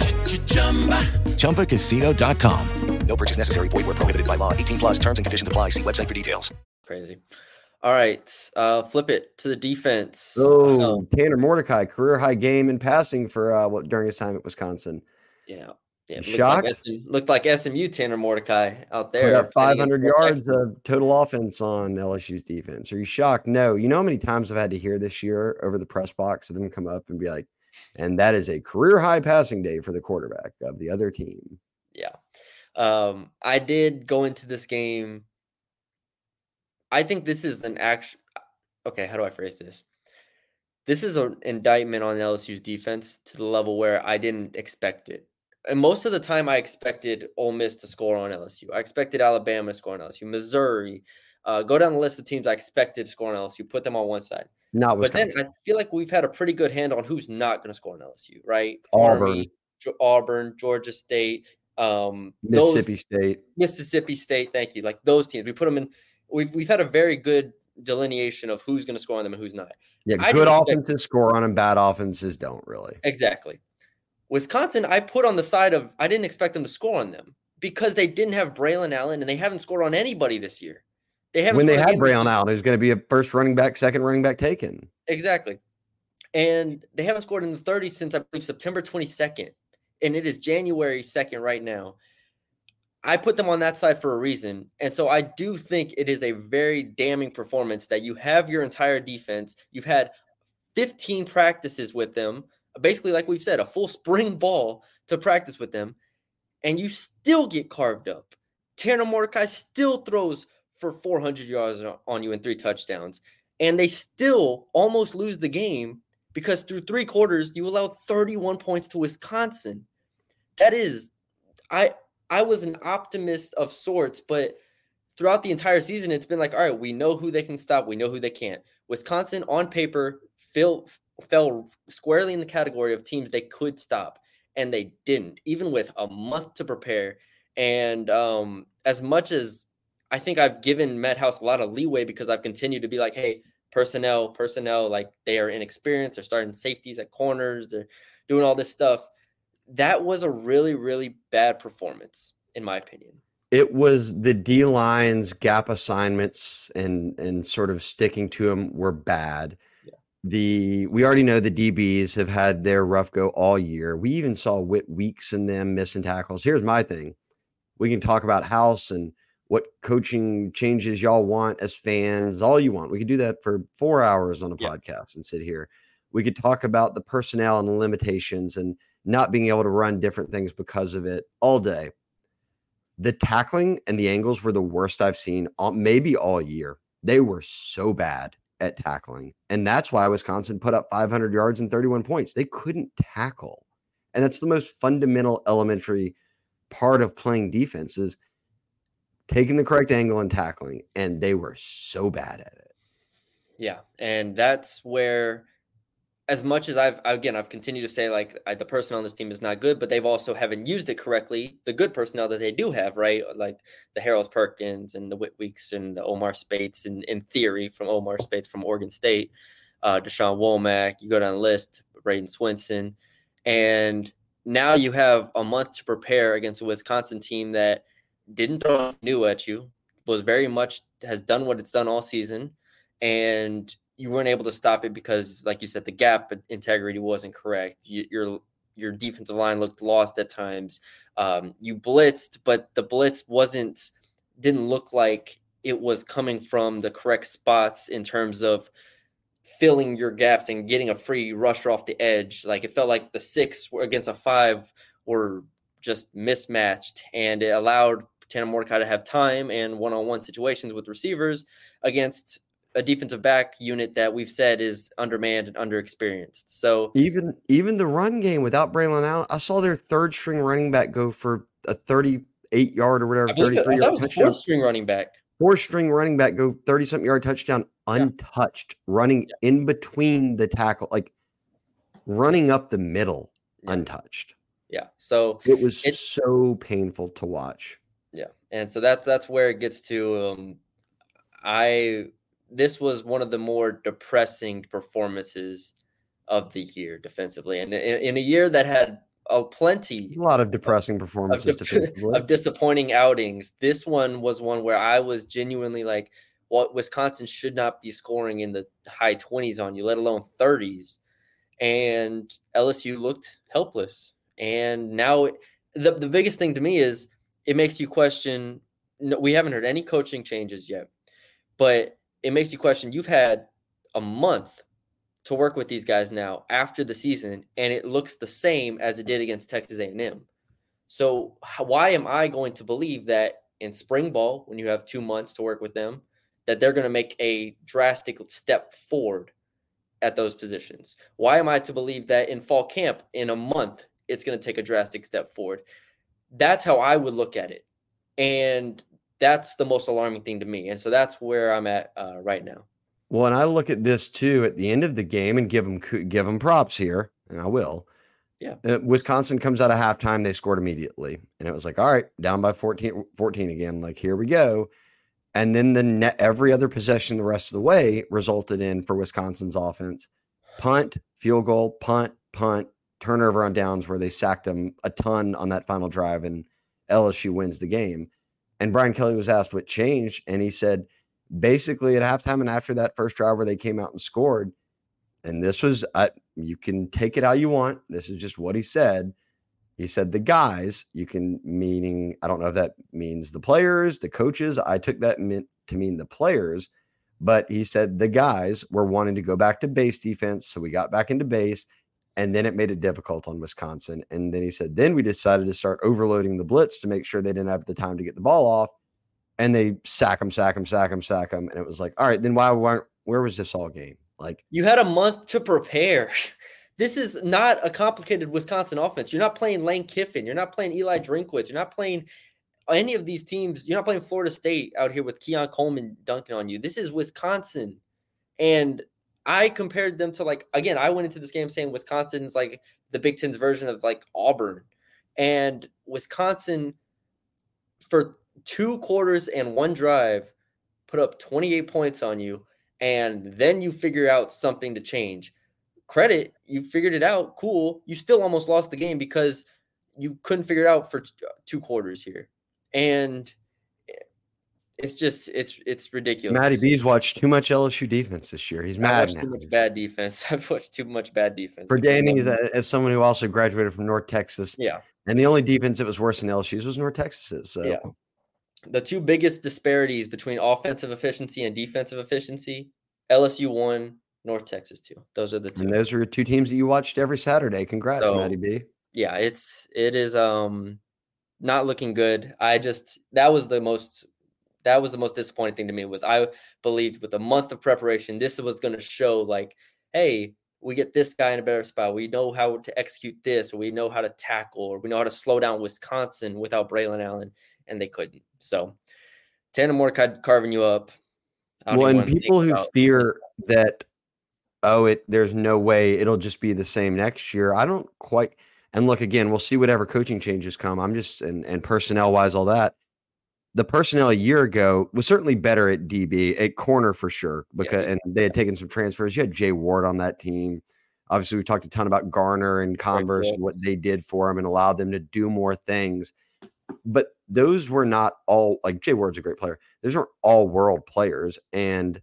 ChumbaCasino.com. No purchase necessary. Void where prohibited by law. 18 plus terms and conditions apply. See website for details. Crazy. All right. Uh flip it to the defense. Oh, Um, Tanner Mordecai, career high game in passing for uh, what during his time at Wisconsin. yeah. Yeah. Looked Shocked? like, SM, looked like SMU Tanner Mordecai out there. heading 500 yards Texas. of total offense on LSU's defense. Are you shocked? No. You know how many times I've had to hear this year over the press box of them come up and be like, and that is a career high passing day for the quarterback of the other team. Yeah. Um, I did go into this game. I think this is an action. Okay, how do I phrase this? This is an indictment on LSU's defense to the level where I didn't expect it. And most of the time, I expected Ole Miss to score on LSU. I expected Alabama to score on LSU, Missouri. Uh, go down the list of teams I expected to score on LSU. Put them on one side. Not But then I feel like we've had a pretty good handle on who's not going to score on LSU, right? Auburn. Army, Ge- Auburn, Georgia State, um, those- Mississippi State. Mississippi State. Thank you. Like those teams, we put them in. We've we've had a very good delineation of who's going to score on them and who's not. Yeah, I good didn't expect- offenses score on them, bad offenses don't really. Exactly. Wisconsin, I put on the side of I didn't expect them to score on them because they didn't have Braylon Allen and they haven't scored on anybody this year. They haven't When they had Braylon Allen, who's going to be a first running back, second running back taken. Exactly. And they haven't scored in the 30s since I believe September 22nd. And it is January 2nd right now. I put them on that side for a reason. And so I do think it is a very damning performance that you have your entire defense. You've had 15 practices with them, basically, like we've said, a full spring ball to practice with them, and you still get carved up. Tanner Mordecai still throws for 400 yards on- you and three touchdowns, and they still almost lose the game because through three quarters you allow 31 points to Wisconsin. That is, I I was an optimist of sorts, but throughout the entire season, it's been like, all right, we know who they can stop, we know who they can't. Wisconsin on paper fell fell squarely in the category of teams they could stop, and they didn't, even with a month to prepare. And um, as much as I think I've given Matt House a lot of leeway because I've continued to be like, hey, personnel, personnel, like they are inexperienced. They're starting safeties at corners. They're doing all this stuff. That was a really, really bad performance, in my opinion. It was the D lines gap assignments and and sort of sticking to them were bad. The we already know the DBs have had their rough go all year. We even saw Whit Weeks in them missing tackles. Here's my thing: we can talk about House and what coaching changes y'all want as fans, all you want. We could do that for four hours on a Yeah. podcast and sit here. We could talk about the personnel and the limitations and not being able to run different things because of it all day. The tackling and the angles were the worst I've seen, all, maybe all year. They were so bad at tackling. And that's why Wisconsin put up 500 yards and 31 points. They couldn't tackle. And that's the most fundamental elementary part of playing defense is taking the correct angle and tackling. And they were so bad at it. Yeah, and that's where, as much as I've again I've continued to say like I, the personnel on this team is not good, but they've also haven't used it correctly. The good personnel that they do have, right, like the Harold Perkins and the Whit Weeks and the Omar Speights, and in theory from Omar Speights from Oregon State, uh, Deshaun Womack. You go down the list, Bradyn Swinson, and now you have a month to prepare against a Wisconsin team that didn't throw new at you, was very much has done what it's done all season, and you weren't able to stop it because, like you said, the gap integrity wasn't correct. You, your your defensive line looked lost at times. Um, you blitzed, but the blitz wasn't didn't look like it was coming from the correct spots in terms of filling your gaps and getting a free rusher off the edge. Like it felt like the six against a five were just mismatched, and it allowed Tanner Mordecai to have time and one-on-one situations with receivers against a defensive back unit that we've said is undermanned and underexperienced. So Even even the run game without Braylon Allen, I saw their third string running back go for a 38 yard or whatever, I believe that, 33 that yard touchdown. fourth string running back. Four string running back go 30 something yard touchdown untouched, running in between the tackle, like running up the middle Yeah. untouched. Yeah. So It was It- so painful to watch. Yeah, and so that's that's where it gets to. Um, I this was one of the more depressing performances of the year defensively, and in, in a year that had a plenty A lot of depressing of, performances defensively. of disappointing outings. This one was one where I was genuinely like, "Well, Wisconsin should not be scoring in the high twenties on you, let alone thirties. And LSU looked helpless. And now, it- the the biggest thing to me is it makes you question. No, we haven't heard any coaching changes yet, but it makes you question. You've had a month to work with these guys now after the season, and it looks the same as it did against Texas A&M. So why am I going to believe that in spring ball, when you have two months to work with them, that they're going to make a drastic step forward at those positions? Why am I to believe that in fall camp, in a month, it's going to take a drastic step forward? That's how I would look at it, and that's the most alarming thing to me. And so that's where I'm at uh, right now. Well, and I look at this too at the end of the game and give them give them props here, and I will. Yeah. Uh, Wisconsin comes out of halftime, they scored immediately, and it was like, all right, down by 14, 14 again. Like here we go, and then the net, every other possession the rest of the way resulted in for Wisconsin's offense punt, field goal, punt, punt, turnover on downs where they sacked them a ton on that final drive, and LSU wins the game. And Brian Kelly was asked what changed, and he said basically at halftime and after that first drive where they came out and scored. And this was, I, you can take it how you want. This is just what he said. He said the guys, you can meaning, I don't know if that means the players, the coaches. I took that meant to mean the players, but he said the guys were wanting to go back to base defense. So we got back into base and then it made it difficult on Wisconsin. And then he said, then we decided to start overloading the blitz to make sure they didn't have the time to get the ball off and they sack them, sack them, sack them, sack them. And it was like, all right, then why weren't, where was this all game? Like you had a month to prepare. This is not a complicated Wisconsin offense. You're not playing Lane Kiffin. You're not playing Eli Drinkwitz. You're not playing any of these teams. You're not playing Florida State out here with Keon Coleman dunking on you. This is Wisconsin. And I compared them to like again, I went into this game saying Wisconsin's like the Big Ten's version of like Auburn. And Wisconsin for two quarters and one drive put up 28 points on you and then you figure out something to change. Credit you figured it out cool. You still almost lost the game because you couldn't figure it out for uh, two quarters here. And it's just it's it's ridiculous. Matty B's watched too much LSU defense this year. He's mad. Too much bad defense. I've watched too much bad defense. For Danny, as, as someone who also graduated from North Texas, yeah, and the only defense that was worse than LSU's was North Texas's. So. Yeah, the two biggest disparities between offensive efficiency and defensive efficiency: LSU one, North Texas two. Those are the two. And those are two teams that you watched every Saturday. Congrats, so, Matty B. Yeah, it's it is um not looking good. I just that was the most that was the most disappointing thing to me was I believed with a month of preparation, this was going to show like, hey, we get this guy in a better spot. We know how to execute this, or we know how to tackle, or we know how to slow down Wisconsin without Braylon Allen, and they couldn't. So, Tanner Mordecai carving you up. Well, and people who fear that, oh, it there's no way it'll just be the same next year. I don't quite. And look again, we'll see whatever coaching changes come. I'm just and and personnel wise, all that the personnel a year ago was certainly better at DB, at corner for sure, because yeah. and they had taken some transfers. You had Jay Ward on that team. Obviously, we talked a ton about Garner and Converse and what they did for him and allowed them to do more things. But those were not all like Jay Ward's a great player. Those weren't all world players, and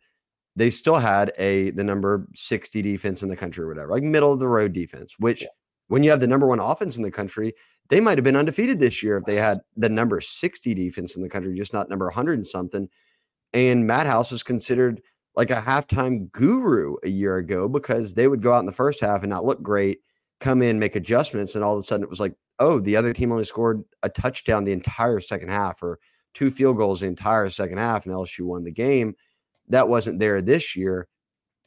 they still had a the number 60 defense in the country or whatever, like middle of the road defense, which yeah. when you have the number one offense in the country, they might have been undefeated this year if they had the number 60 defense in the country, just not number 100 and something. And Matt House was considered like a halftime guru a year ago because they would go out in the first half and not look great, come in, make adjustments, and all of a sudden it was like, oh, the other team only scored a touchdown the entire second half or two field goals the entire second half, and LSU won the game. That wasn't there this year.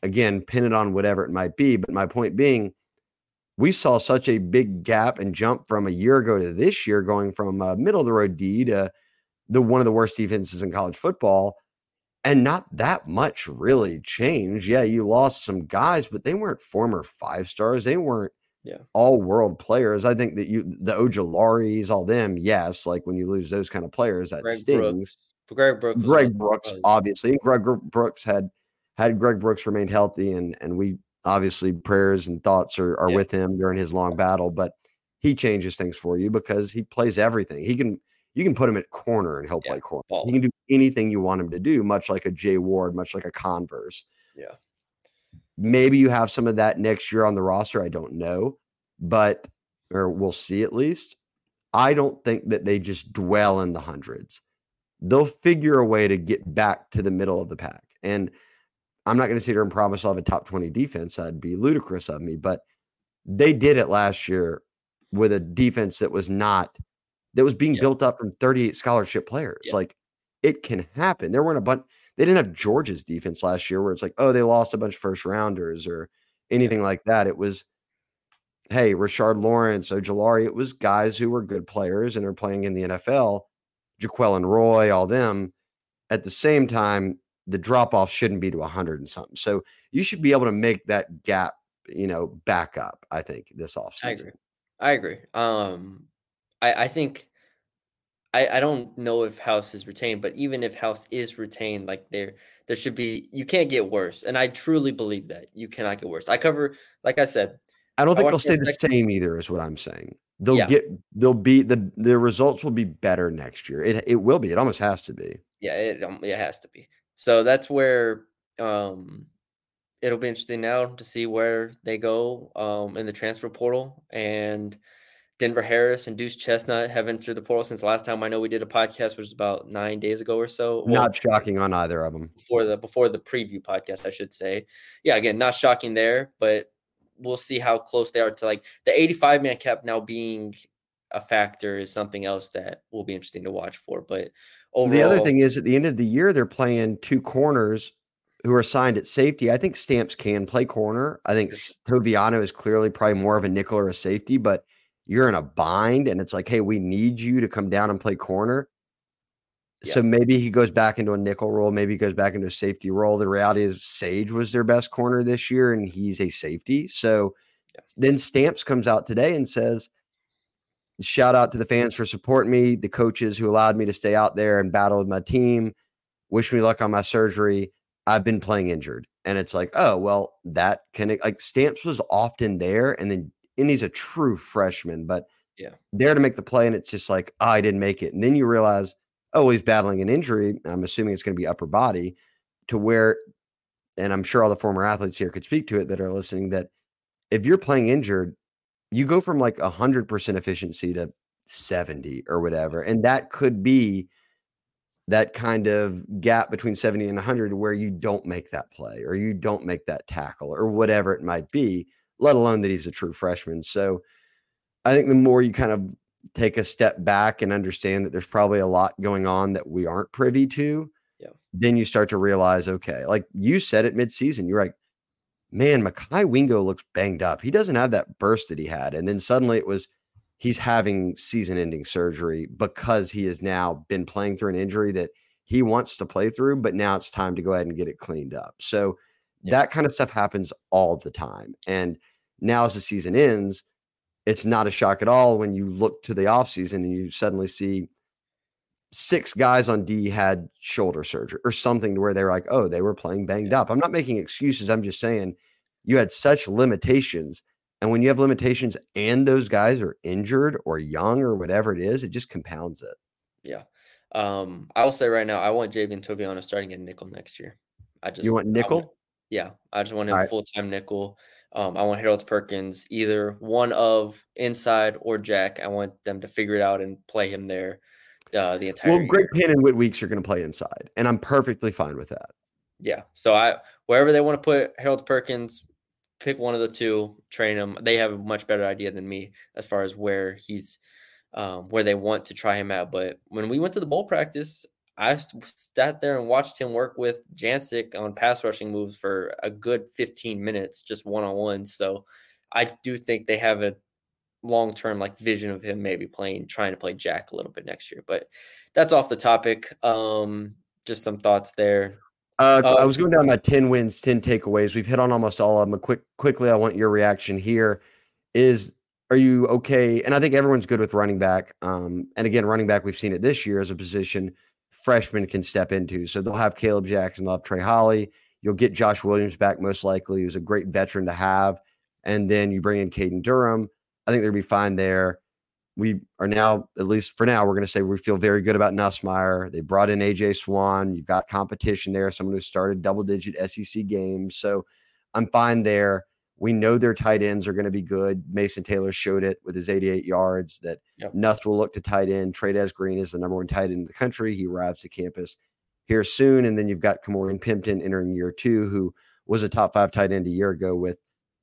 Again, pin it on whatever it might be. But my point being, we saw such a big gap and jump from a year ago to this year, going from a middle of the road D to the one of the worst defenses in college football. And not that much really changed. Yeah, you lost some guys, but they weren't former five stars. They weren't yeah. all world players. I think that you the Ojularis, all them, yes. Like when you lose those kind of players, that Greg stings. Brooks. Greg Brooks. Greg Brooks, obviously. Greg Brooks had had Greg Brooks remained healthy and and we obviously prayers and thoughts are, are yeah. with him during his long battle, but he changes things for you because he plays everything. He can you can put him at corner and he'll yeah, play corner. Ball. He can do anything you want him to do, much like a Jay Ward, much like a Converse. Yeah. Maybe you have some of that next year on the roster. I don't know, but or we'll see at least. I don't think that they just dwell in the hundreds. They'll figure a way to get back to the middle of the pack. And I'm not going to sit here and promise I'll have a top 20 defense. That'd be ludicrous of me. But they did it last year with a defense that was not that was being yeah. built up from 38 scholarship players. Yeah. Like it can happen. There weren't a bunch. They didn't have Georgia's defense last year where it's like, oh, they lost a bunch of first rounders or anything yeah. like that. It was, hey, Rashard Lawrence, Ojulari. It was guys who were good players and are playing in the NFL. Jaquelin Roy, all them. At the same time, the drop off shouldn't be to 100 and something. So you should be able to make that gap, you know, back up, I think, this offseason. I agree. I agree. Um, I, I think I, I don't know if House is retained, but even if House is retained, like there there should be you can't get worse. And I truly believe that you cannot get worse. I cover, like I said, I don't think I they'll stay the same either, is what I'm saying. They'll yeah. get they'll be the the results will be better next year. It it will be. It almost has to be. Yeah, it um, it has to be. So that's where um, it'll be interesting now to see where they go um, in the transfer portal. And Denver Harris and Duce Chestnut have entered the portal since last time I know we did a podcast, which was about nine days ago or so. Well, not shocking on either of them. Before the before the preview podcast, I should say. Yeah, again, not shocking there, but we'll see how close they are to like the 85 man cap now being a factor is something else that will be interesting to watch for. But Overall, the other thing is at the end of the year, they're playing two corners who are signed at safety, I think Stamps can play corner. I think Toviano is clearly probably more of a nickel or a safety, but you're in a bind and it's like, hey, we need you to come down and play corner. Yeah. So maybe he goes back into a nickel role, maybe he goes back into a safety role. The reality is Sage was their best corner this year and he's a safety. So then Stamps comes out today and says, Shout out to the fans for supporting me, the coaches who allowed me to stay out there and battle with my team. Wish me luck on my surgery. I've been playing injured. And it's like, oh, well, that can like Stamps was often there. And then, and he's a true freshman, but yeah, there to make the play. And it's just like, oh, I didn't make it. And then you realize, oh, he's battling an injury. I'm assuming it's going to be upper body to where, and I'm sure all the former athletes here could speak to it that are listening, that if you're playing injured, you go from like 100% efficiency to 70 or whatever. And that could be that kind of gap between 70 and 100 where you don't make that play or you don't make that tackle or whatever it might be, let alone that he's a true freshman. So I think the more you kind of take a step back and understand that there's probably a lot going on that we aren't privy to, yeah. then you start to realize, okay, like you said it midseason, you're like, man, Mekhi Wingo looks banged up. He doesn't have that burst that he had. And then suddenly it was he's having season ending surgery because he has now been playing through an injury that he wants to play through, but now it's time to go ahead and get it cleaned up. So yeah. that kind of stuff happens all the time. And now as the season ends, it's not a shock at all when you look to the offseason and you suddenly see six guys on D had shoulder surgery or something to where they're like, oh, they were playing banged up. I'm not making excuses. I'm just saying you had such limitations. And when you have limitations and those guys are injured or young or whatever it is, it just compounds it. Yeah. Um, I will say right now, I want Javien Toviano starting at nickel next year. I just you want nickel? I want, yeah, I just want him right. full time nickel. Um, I want Harold Perkins either one of inside or Jack. I want them to figure it out and play him there uh, the entire. Well, Greg Penn and Whit Weeks are going to play inside, and I'm perfectly fine with that. Yeah. So I wherever they want to put Harold Perkins, pick one of the two, train him. They have a much better idea than me as far as where he's, um, where they want to try him at. But when we went to the bowl practice, I sat there and watched him work with Jancic on pass rushing moves for a good 15 minutes, just one on one. So I do think they have a long term like vision of him maybe playing trying to play Jack a little bit next year. But that's off the topic. Um, just some thoughts there. Uh, I was going down my 10 wins, 10 takeaways. We've hit on almost all of them. Quick, quickly, I want your reaction here. Is are you okay? And I think everyone's good with running back. Um, and again, running back, we've seen it this year as a position freshmen can step into. So they'll have Kaleb Jackson, they'll have Trey Holly. You'll get Josh Williams back most likely, who's a great veteran to have. And then you bring in Caden Durham. I think they'll be fine there. We are now, at least for now, we're going to say we feel very good about Nussmeier. They brought in AJ Swann. You've got competition there, someone who started double digit SEC games. So I'm fine there. We know their tight ends are going to be good. Mason Taylor showed it with his 88 yards that yep. Nuss will look to tight end. Trey'Dez Green is the number one tight end in the country. He arrives to campus here soon. And then you've got Ka'Morreun Pimpton entering year two, who was a top five tight end a year ago with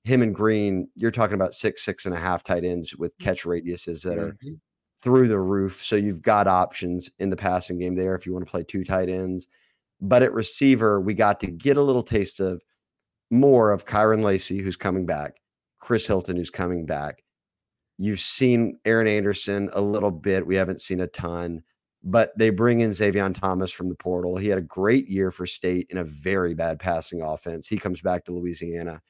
him and Green, you're talking about six, six and a half tight ends with mm. catch radiuses that are mm-hmm. through the roof. So you've got options in the passing game there if you want to play two tight ends. But at receiver, we got to get a little taste of more of Kyron Lacy, who's coming back, Chris Hilton, who's coming back. You've seen Aaron Anderson a little bit. We haven't seen a ton, but they bring in Zavion Thomas from the portal. He had a great year for state in a very bad passing offense. He comes back to Louisiana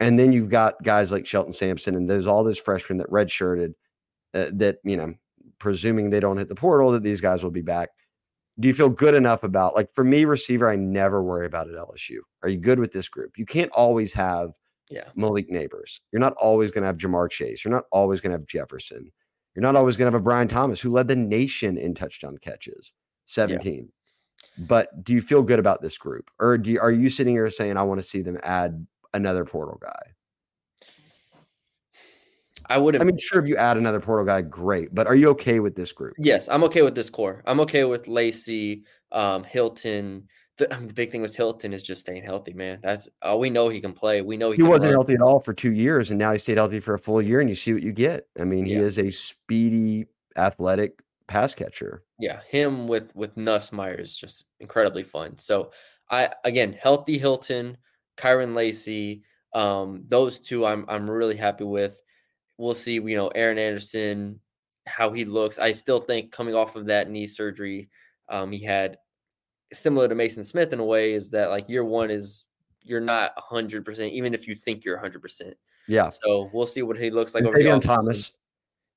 and then you've got guys like Shelton Sampson and there's all those freshmen that redshirted uh, that, you know, presuming they don't hit the portal, that these guys will be back. Do you feel good enough about, like, for me, receiver, I never worry about at LSU. Are you good with this group? You can't always have yeah. Malik Nabers. You're not always going to have Ja'Marr Chase. You're not always going to have Jefferson. You're not always going to have a Brian Thomas who led the nation in touchdown catches, 17. Yeah. But do you feel good about this group? Or do you, are you sitting here saying, I want to see them add another portal guy. I would have. I mean, sure, if you add another portal guy, great. But are you okay with this group? Yes, I'm okay with this core. I'm okay with Lacy, um, Hilton. The, the, big thing with Hilton is just staying healthy, man. That's all uh, we know he can play. We know he, he wasn't run. healthy at all for two years, and now he stayed healthy for a full year, and you see what you get. I mean, he yeah. is a speedy, athletic pass catcher. Yeah, him with with Nussmeier is just incredibly fun. So I again healthy Hilton, Kyren Lacy. um, those two I'm I'm really happy with. We'll see, you know, Aaron Anderson, how he looks. I still think coming off of that knee surgery, um, he had similar to Maason Smith in a way, is that like year one is you're not hundred percent, even if you think you're hundred percent. Yeah. So we'll see what he looks like And over the Thomas.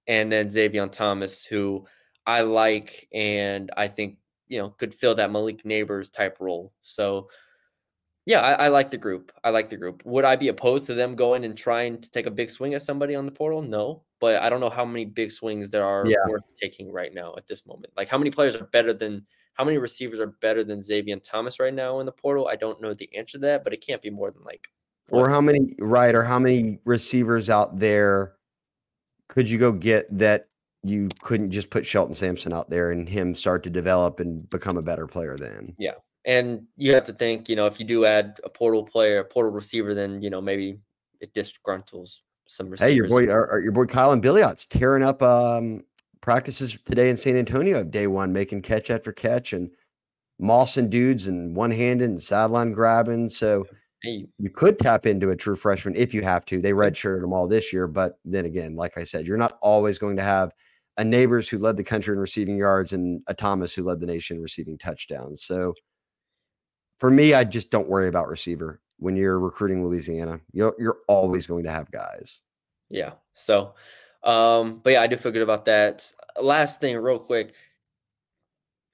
and then Zavion Thomas, who I like and I think you know could fill that Malik Nabers type role. So yeah, I, I like the group. I like the group. Would I be opposed to them going and trying to take a big swing at somebody on the portal? No, but I don't know how many big swings there are Yeah. worth taking right now at this moment. Like how many players are better than how many receivers are better than Zavion Thomas right now in the portal? I don't know the answer to that, but it can't be more than like Or how many right or how many receivers out there could you go get that you couldn't just put Shelton Sampson out there and him start to develop and become a better player then? Yeah. And you have to think, you know, if you do add a portal player, a portal receiver, then you know maybe it disgruntles some receivers. Hey, your boy, our, our- your boy Kylan Billiot's tearing up um, practices today in San Antonio, of day one, making catch after catch and mossing dudes and one handed and sideline grabbing. So Hey, you could tap into a true freshman if you have to. They redshirted them all this year, but then again, like I said, you're not always going to have a Nabers who led the country in receiving yards and a Thomas who led the nation in receiving touchdowns. So for me, I just don't worry about receiver when you're recruiting Louisiana. You're you're always going to have guys. yeah. So, um, but yeah, I do feel good about that. Last thing, real quick.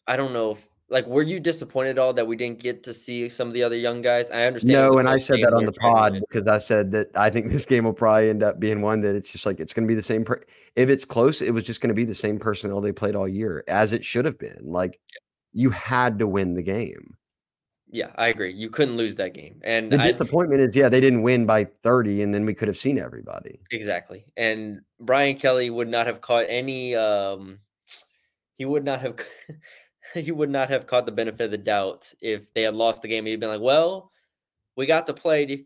I don't know if like were you disappointed at all that we didn't get to see some of the other young guys? I understand. No, and I said that on the were trying to pod because I said that I think this game will probably end up being one that it's just like it's going to be the same. Per- if it's close, it was just going to be the same personnel they played all year, as it should have been. Like you had to win the game. Yeah, I agree. You couldn't lose that game, and The I disappointment is, yeah, they didn't win by thirty, and then we could have seen everybody. Exactly. And Brian Kelly would not have caught any um he would not have he would not have caught the benefit of the doubt if they had lost the game. He'd been like, Well, we got to play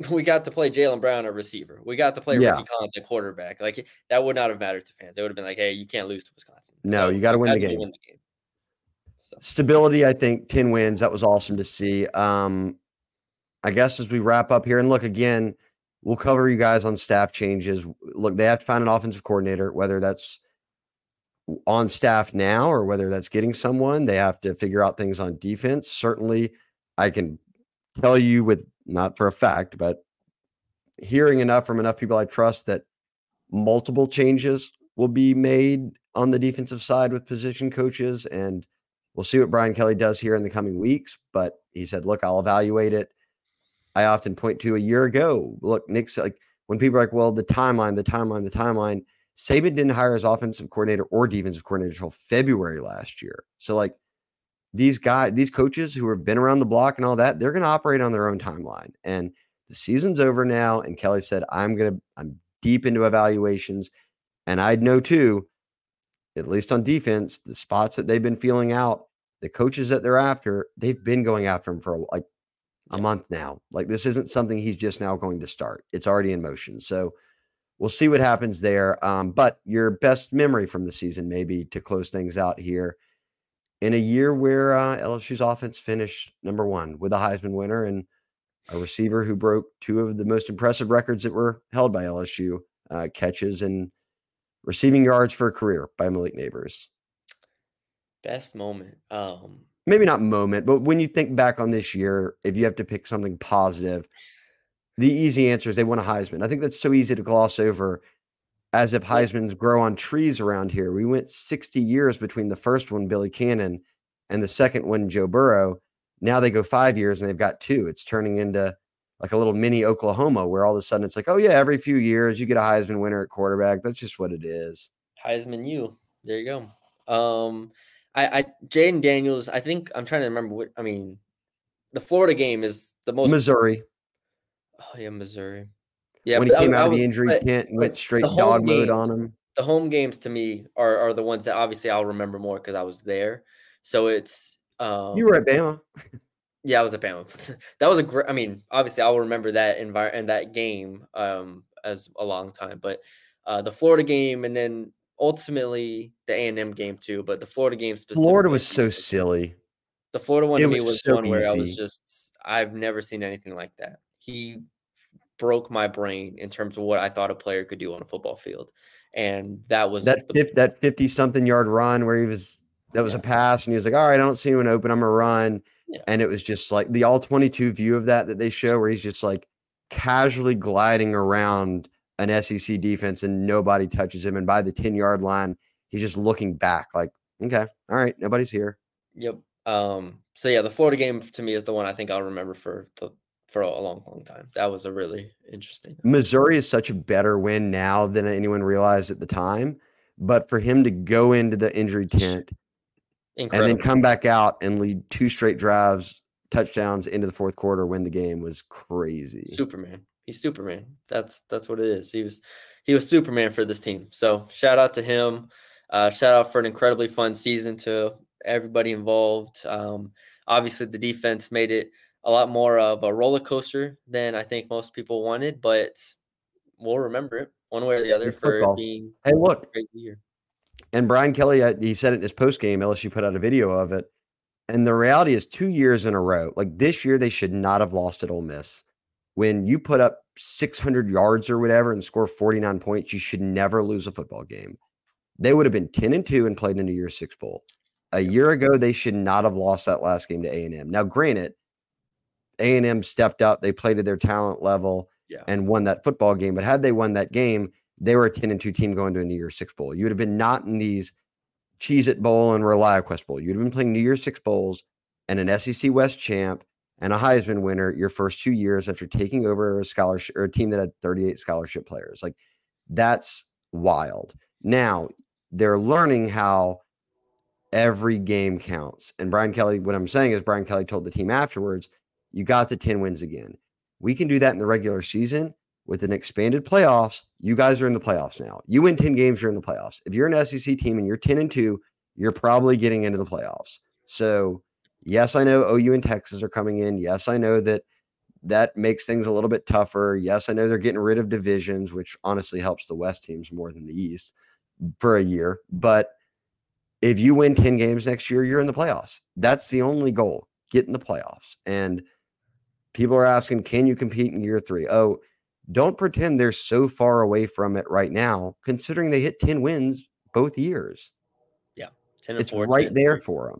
we got to play Jalen Brown at receiver. We got to play Yeah. Rickie Collins at quarterback. Like that would not have mattered to fans. They would have been like, Hey, you can't lose to Wisconsin. No, you gotta win the game. So Stability, I think, 10 wins. That was awesome to see. Um, I guess as we wrap up here, and look again, we'll cover you guys on staff changes. Look, they have to find an offensive coordinator, whether that's on staff now or whether that's getting someone. They have to figure out things on defense. Certainly, I can tell you with not for a fact, but hearing enough from enough people I trust that multiple changes will be made on the defensive side with position coaches and we'll see what Brian Kelly does here in the coming weeks. But he said, look, I'll evaluate it. I often point to a year ago. Look, Nick's like when people are like, well, the timeline, the timeline, the timeline. Saban didn't hire his offensive coordinator or defensive coordinator until February last year. So like these guys, these coaches who have been around the block and all that, they're going to operate on their own timeline. And the season's over now. And Kelly said, I'm going to, I'm deep into evaluations. And I'd know too, at least on defense, the spots that they've been feeling out, the coaches that they're after, they've been going after him for like a month now. Like this isn't something he's just now going to start. It's already in motion. So we'll see what happens there. Um, but your best memory from the season, maybe to close things out here, in a year where uh, LSU's offense finished number one with a Heisman winner and a receiver who broke two of the most impressive records that were held by LSU uh, catches and receiving yards for a career by Malik Nabers. best moment. Um Maybe not moment, but when you think back on this year, if you have to pick something positive, the easy answer is they won a Heisman. I think that's so easy to gloss over as if Heisman's grow on trees around here. We went 60 years between the first one, Billy Cannon, and the second one, Joe Burrow. Now they go five years and they've got two. It's turning into like a little mini Oklahoma where all of a sudden it's like, oh, yeah, every few years you get a Heisman winner at quarterback. That's just what it is. Heisman you. There you go. Um I, I Jayden Daniels, I think I'm trying to remember what I mean. The Florida game is the most Missouri, Oh yeah, Missouri. Yeah, when he but I- came I out of the injury but- tent and went straight dog mode on him. The home games to me are are the ones that obviously I'll remember more because I was there. So it's um You were at Bama. yeah, I was at Bama. that was a great. I mean, obviously, I'll remember that environment and that game um, as a long time. But uh, the Florida game, and then ultimately the A and M game too. But the Florida game specifically. Florida was so silly. The Florida one It to me was was so one where I was just I've never seen anything like that. He broke my brain in terms of what I thought a player could do on a football field. And that was that the, that 50 something yard run where he was that was a pass and he was like all right i don't see anyone open i'm gonna run Yeah. and it was just like the all 22 view of that that they show where he's just like casually gliding around an sec defense and nobody touches him and by the 10 yard line he's just looking back like okay all right nobody's here Yep. Um, so yeah, the Florida game to me is the one I think I'll remember for the for a long, long time. That was a really interesting. missouri is such a better win now than anyone realized at the time but for him to go into the injury tent and then come back out and lead two straight drives, touchdowns into the fourth quarter, win the game was crazy. Superman. He's Superman. That's that's what it is. He was he was Superman for this team. So shout out to him. Uh, shout out for an incredibly fun season to everybody involved. Um, obviously, the defense made it a lot more of a roller coaster than I think most people wanted, but we'll remember it one way or the other for being Hey, a look, crazy year. And Brian Kelly, uh, he said it in his post game. LSU put out a video of it. And the reality is, two years in a row, like this year, they should not have lost at Ole Miss. When you put up 600 yards or whatever and score 49 points, you should never lose a football game. They would have been 10 and 2 and played in a year six bowl. A year ago, they should not have lost that last game to A&M. Now, granted, A&M stepped up. They played at their talent level Yeah. and won that football game. But had they won that game, they were a 10 and 2 team going to a New Year's Six Bowl. You would have been not in these Cheez It Bowl and ReliaQuest Bowl. You'd have been playing New Year's Six Bowls and an SEC West champ and a Heisman winner your first two years after taking over a scholarship or a team that had 38 scholarship players. Like that's wild. Now they're learning how every game counts. And Brian Kelly, what I'm saying is Brian Kelly told the team afterwards, you got the 10 wins again. We can do that in the regular season with an expanded playoffs. You guys are in the playoffs now. You win 10 games, you're in the playoffs. If you're an SEC team and you're 10 and 2, you're probably getting into the playoffs. So, yes, I know OU and Texas are coming in. Yes, I know that that makes things a little bit tougher. Yes, I know they're getting rid of divisions, which honestly helps the West teams more than the East for a year. But if you win 10 games next year, you're in the playoffs. That's the only goal get in the playoffs. And people are asking, can you compete in year three? Oh, don't pretend they're so far away from it right now, considering they hit 10 wins both years. Yeah. 10 and It's 4, right and there three. for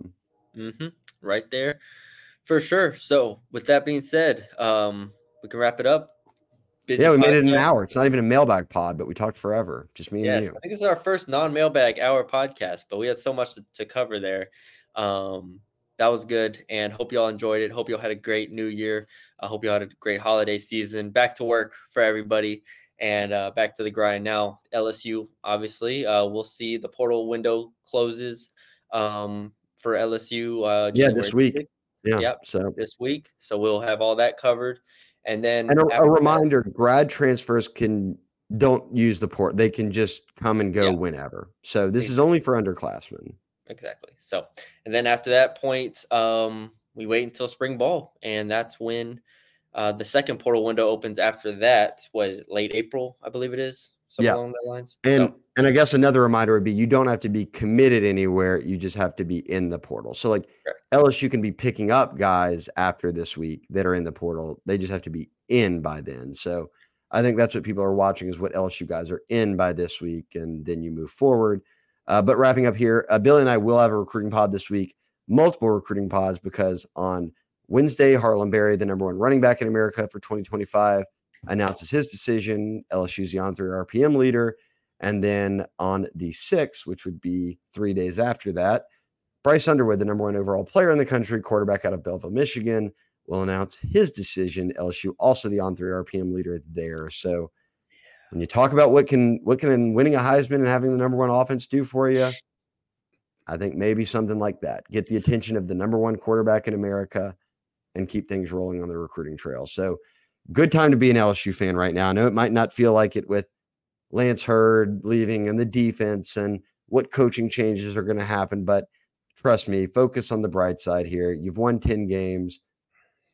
them. hmm Right there, for sure. So, with that being said, um, we can wrap it up. Busy Yeah, we made it in an hour. It's not even a mailbag pod, but we talked forever. Just me and you. I think this is our first non-mailbag hour podcast, but we had so much to, to cover there. Um, that was good, and hope y'all enjoyed it. Hope y'all had a great New Year. I hope y'all had a great holiday season. Back to work for everybody, and uh, back to the grind. Now, LSU, obviously, uh, we'll see the portal window closes um, for LSU. Uh, Yeah, this week. 6th, Yeah. Yep. So, this week, so we'll have all that covered, and then and a, a that- reminder grad transfers can don't use the port. They can just come and go Yeah. whenever. So, this is only for underclassmen. Exactly. So, and then after that point, um, we wait until spring ball, and that's when uh, the second portal window opens. After that, was late April, I believe it is, Yeah. along that lines. And so, and I guess another reminder would be you don't have to be committed anywhere. You just have to be in the portal. So like Correct. LSU can be picking up guys after this week that are in the portal. They just have to be in by then. So I think that's what people are watching is what LSU guys are in by this week, and then you move forward. Uh, but wrapping up here, uh, Billy and I will have a recruiting pod this week, multiple recruiting pods because on Wednesday, Harlem Berry, the number one running back in America for 2025, announces his decision. LSU's On3 RPM leader. And then on the 6th, which would be three days after that, Bryce Underwood, the number one overall player in the country, quarterback out of Belleville, Michigan, will announce his decision. LSU also the On3 RPM leader there. So when you talk about what can what can winning a Heisman and having the number one offense do for you, I think maybe something like that. Get the attention of the number one quarterback in America and keep things rolling on the recruiting trail. So good time to be an LSU fan right now. I know it might not feel like it with Lance Heard leaving and the defense and what coaching changes are going to happen, but trust me, focus on the bright side here. You've won 10 games.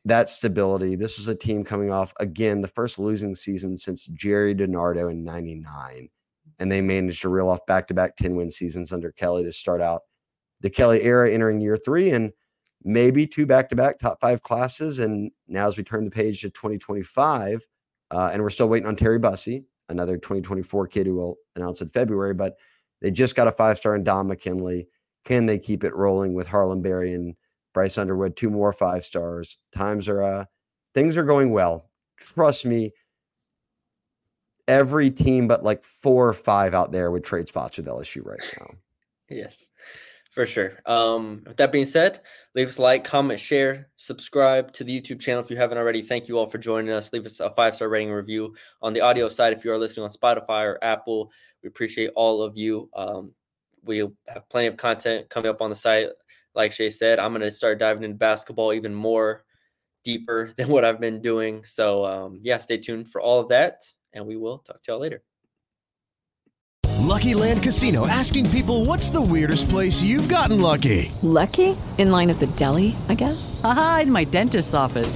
That stability. This was a team coming off again the first losing season since Gerry DiNardo in 99. And they managed to reel off back to back 10 win seasons under Kelly to start out the Kelly era entering year three. And maybe two back-to-back top five classes. And now as we turn the page to 2025, uh, and we're still waiting on Terry Bussey, another 2024 kid who will announce in February, but they just got a five-star in Dom McKinley. Can they keep it rolling with Harlem Berry and Bryce Underwood? Two more five stars. Times are uh, things are going well. Trust me, every team but like four or five out there would trade spots with LSU right now. Yes, for sure. Um, with that being said, leave us a like, comment, share, subscribe to the YouTube channel if you haven't already. Thank you all for joining us. Leave us a five star rating review on the audio side if you are listening on Spotify or Apple. We appreciate all of you. Um, we have plenty of content coming up on the site. Like Shea said, I'm going to start diving into basketball even more deeper than what I've been doing. So, um, yeah, stay tuned for all of that, and we will talk to y'all later. Lucky Land Casino asking people what's the weirdest place you've gotten lucky? Lucky? In line at the deli, I guess? Aha, in my dentist's office.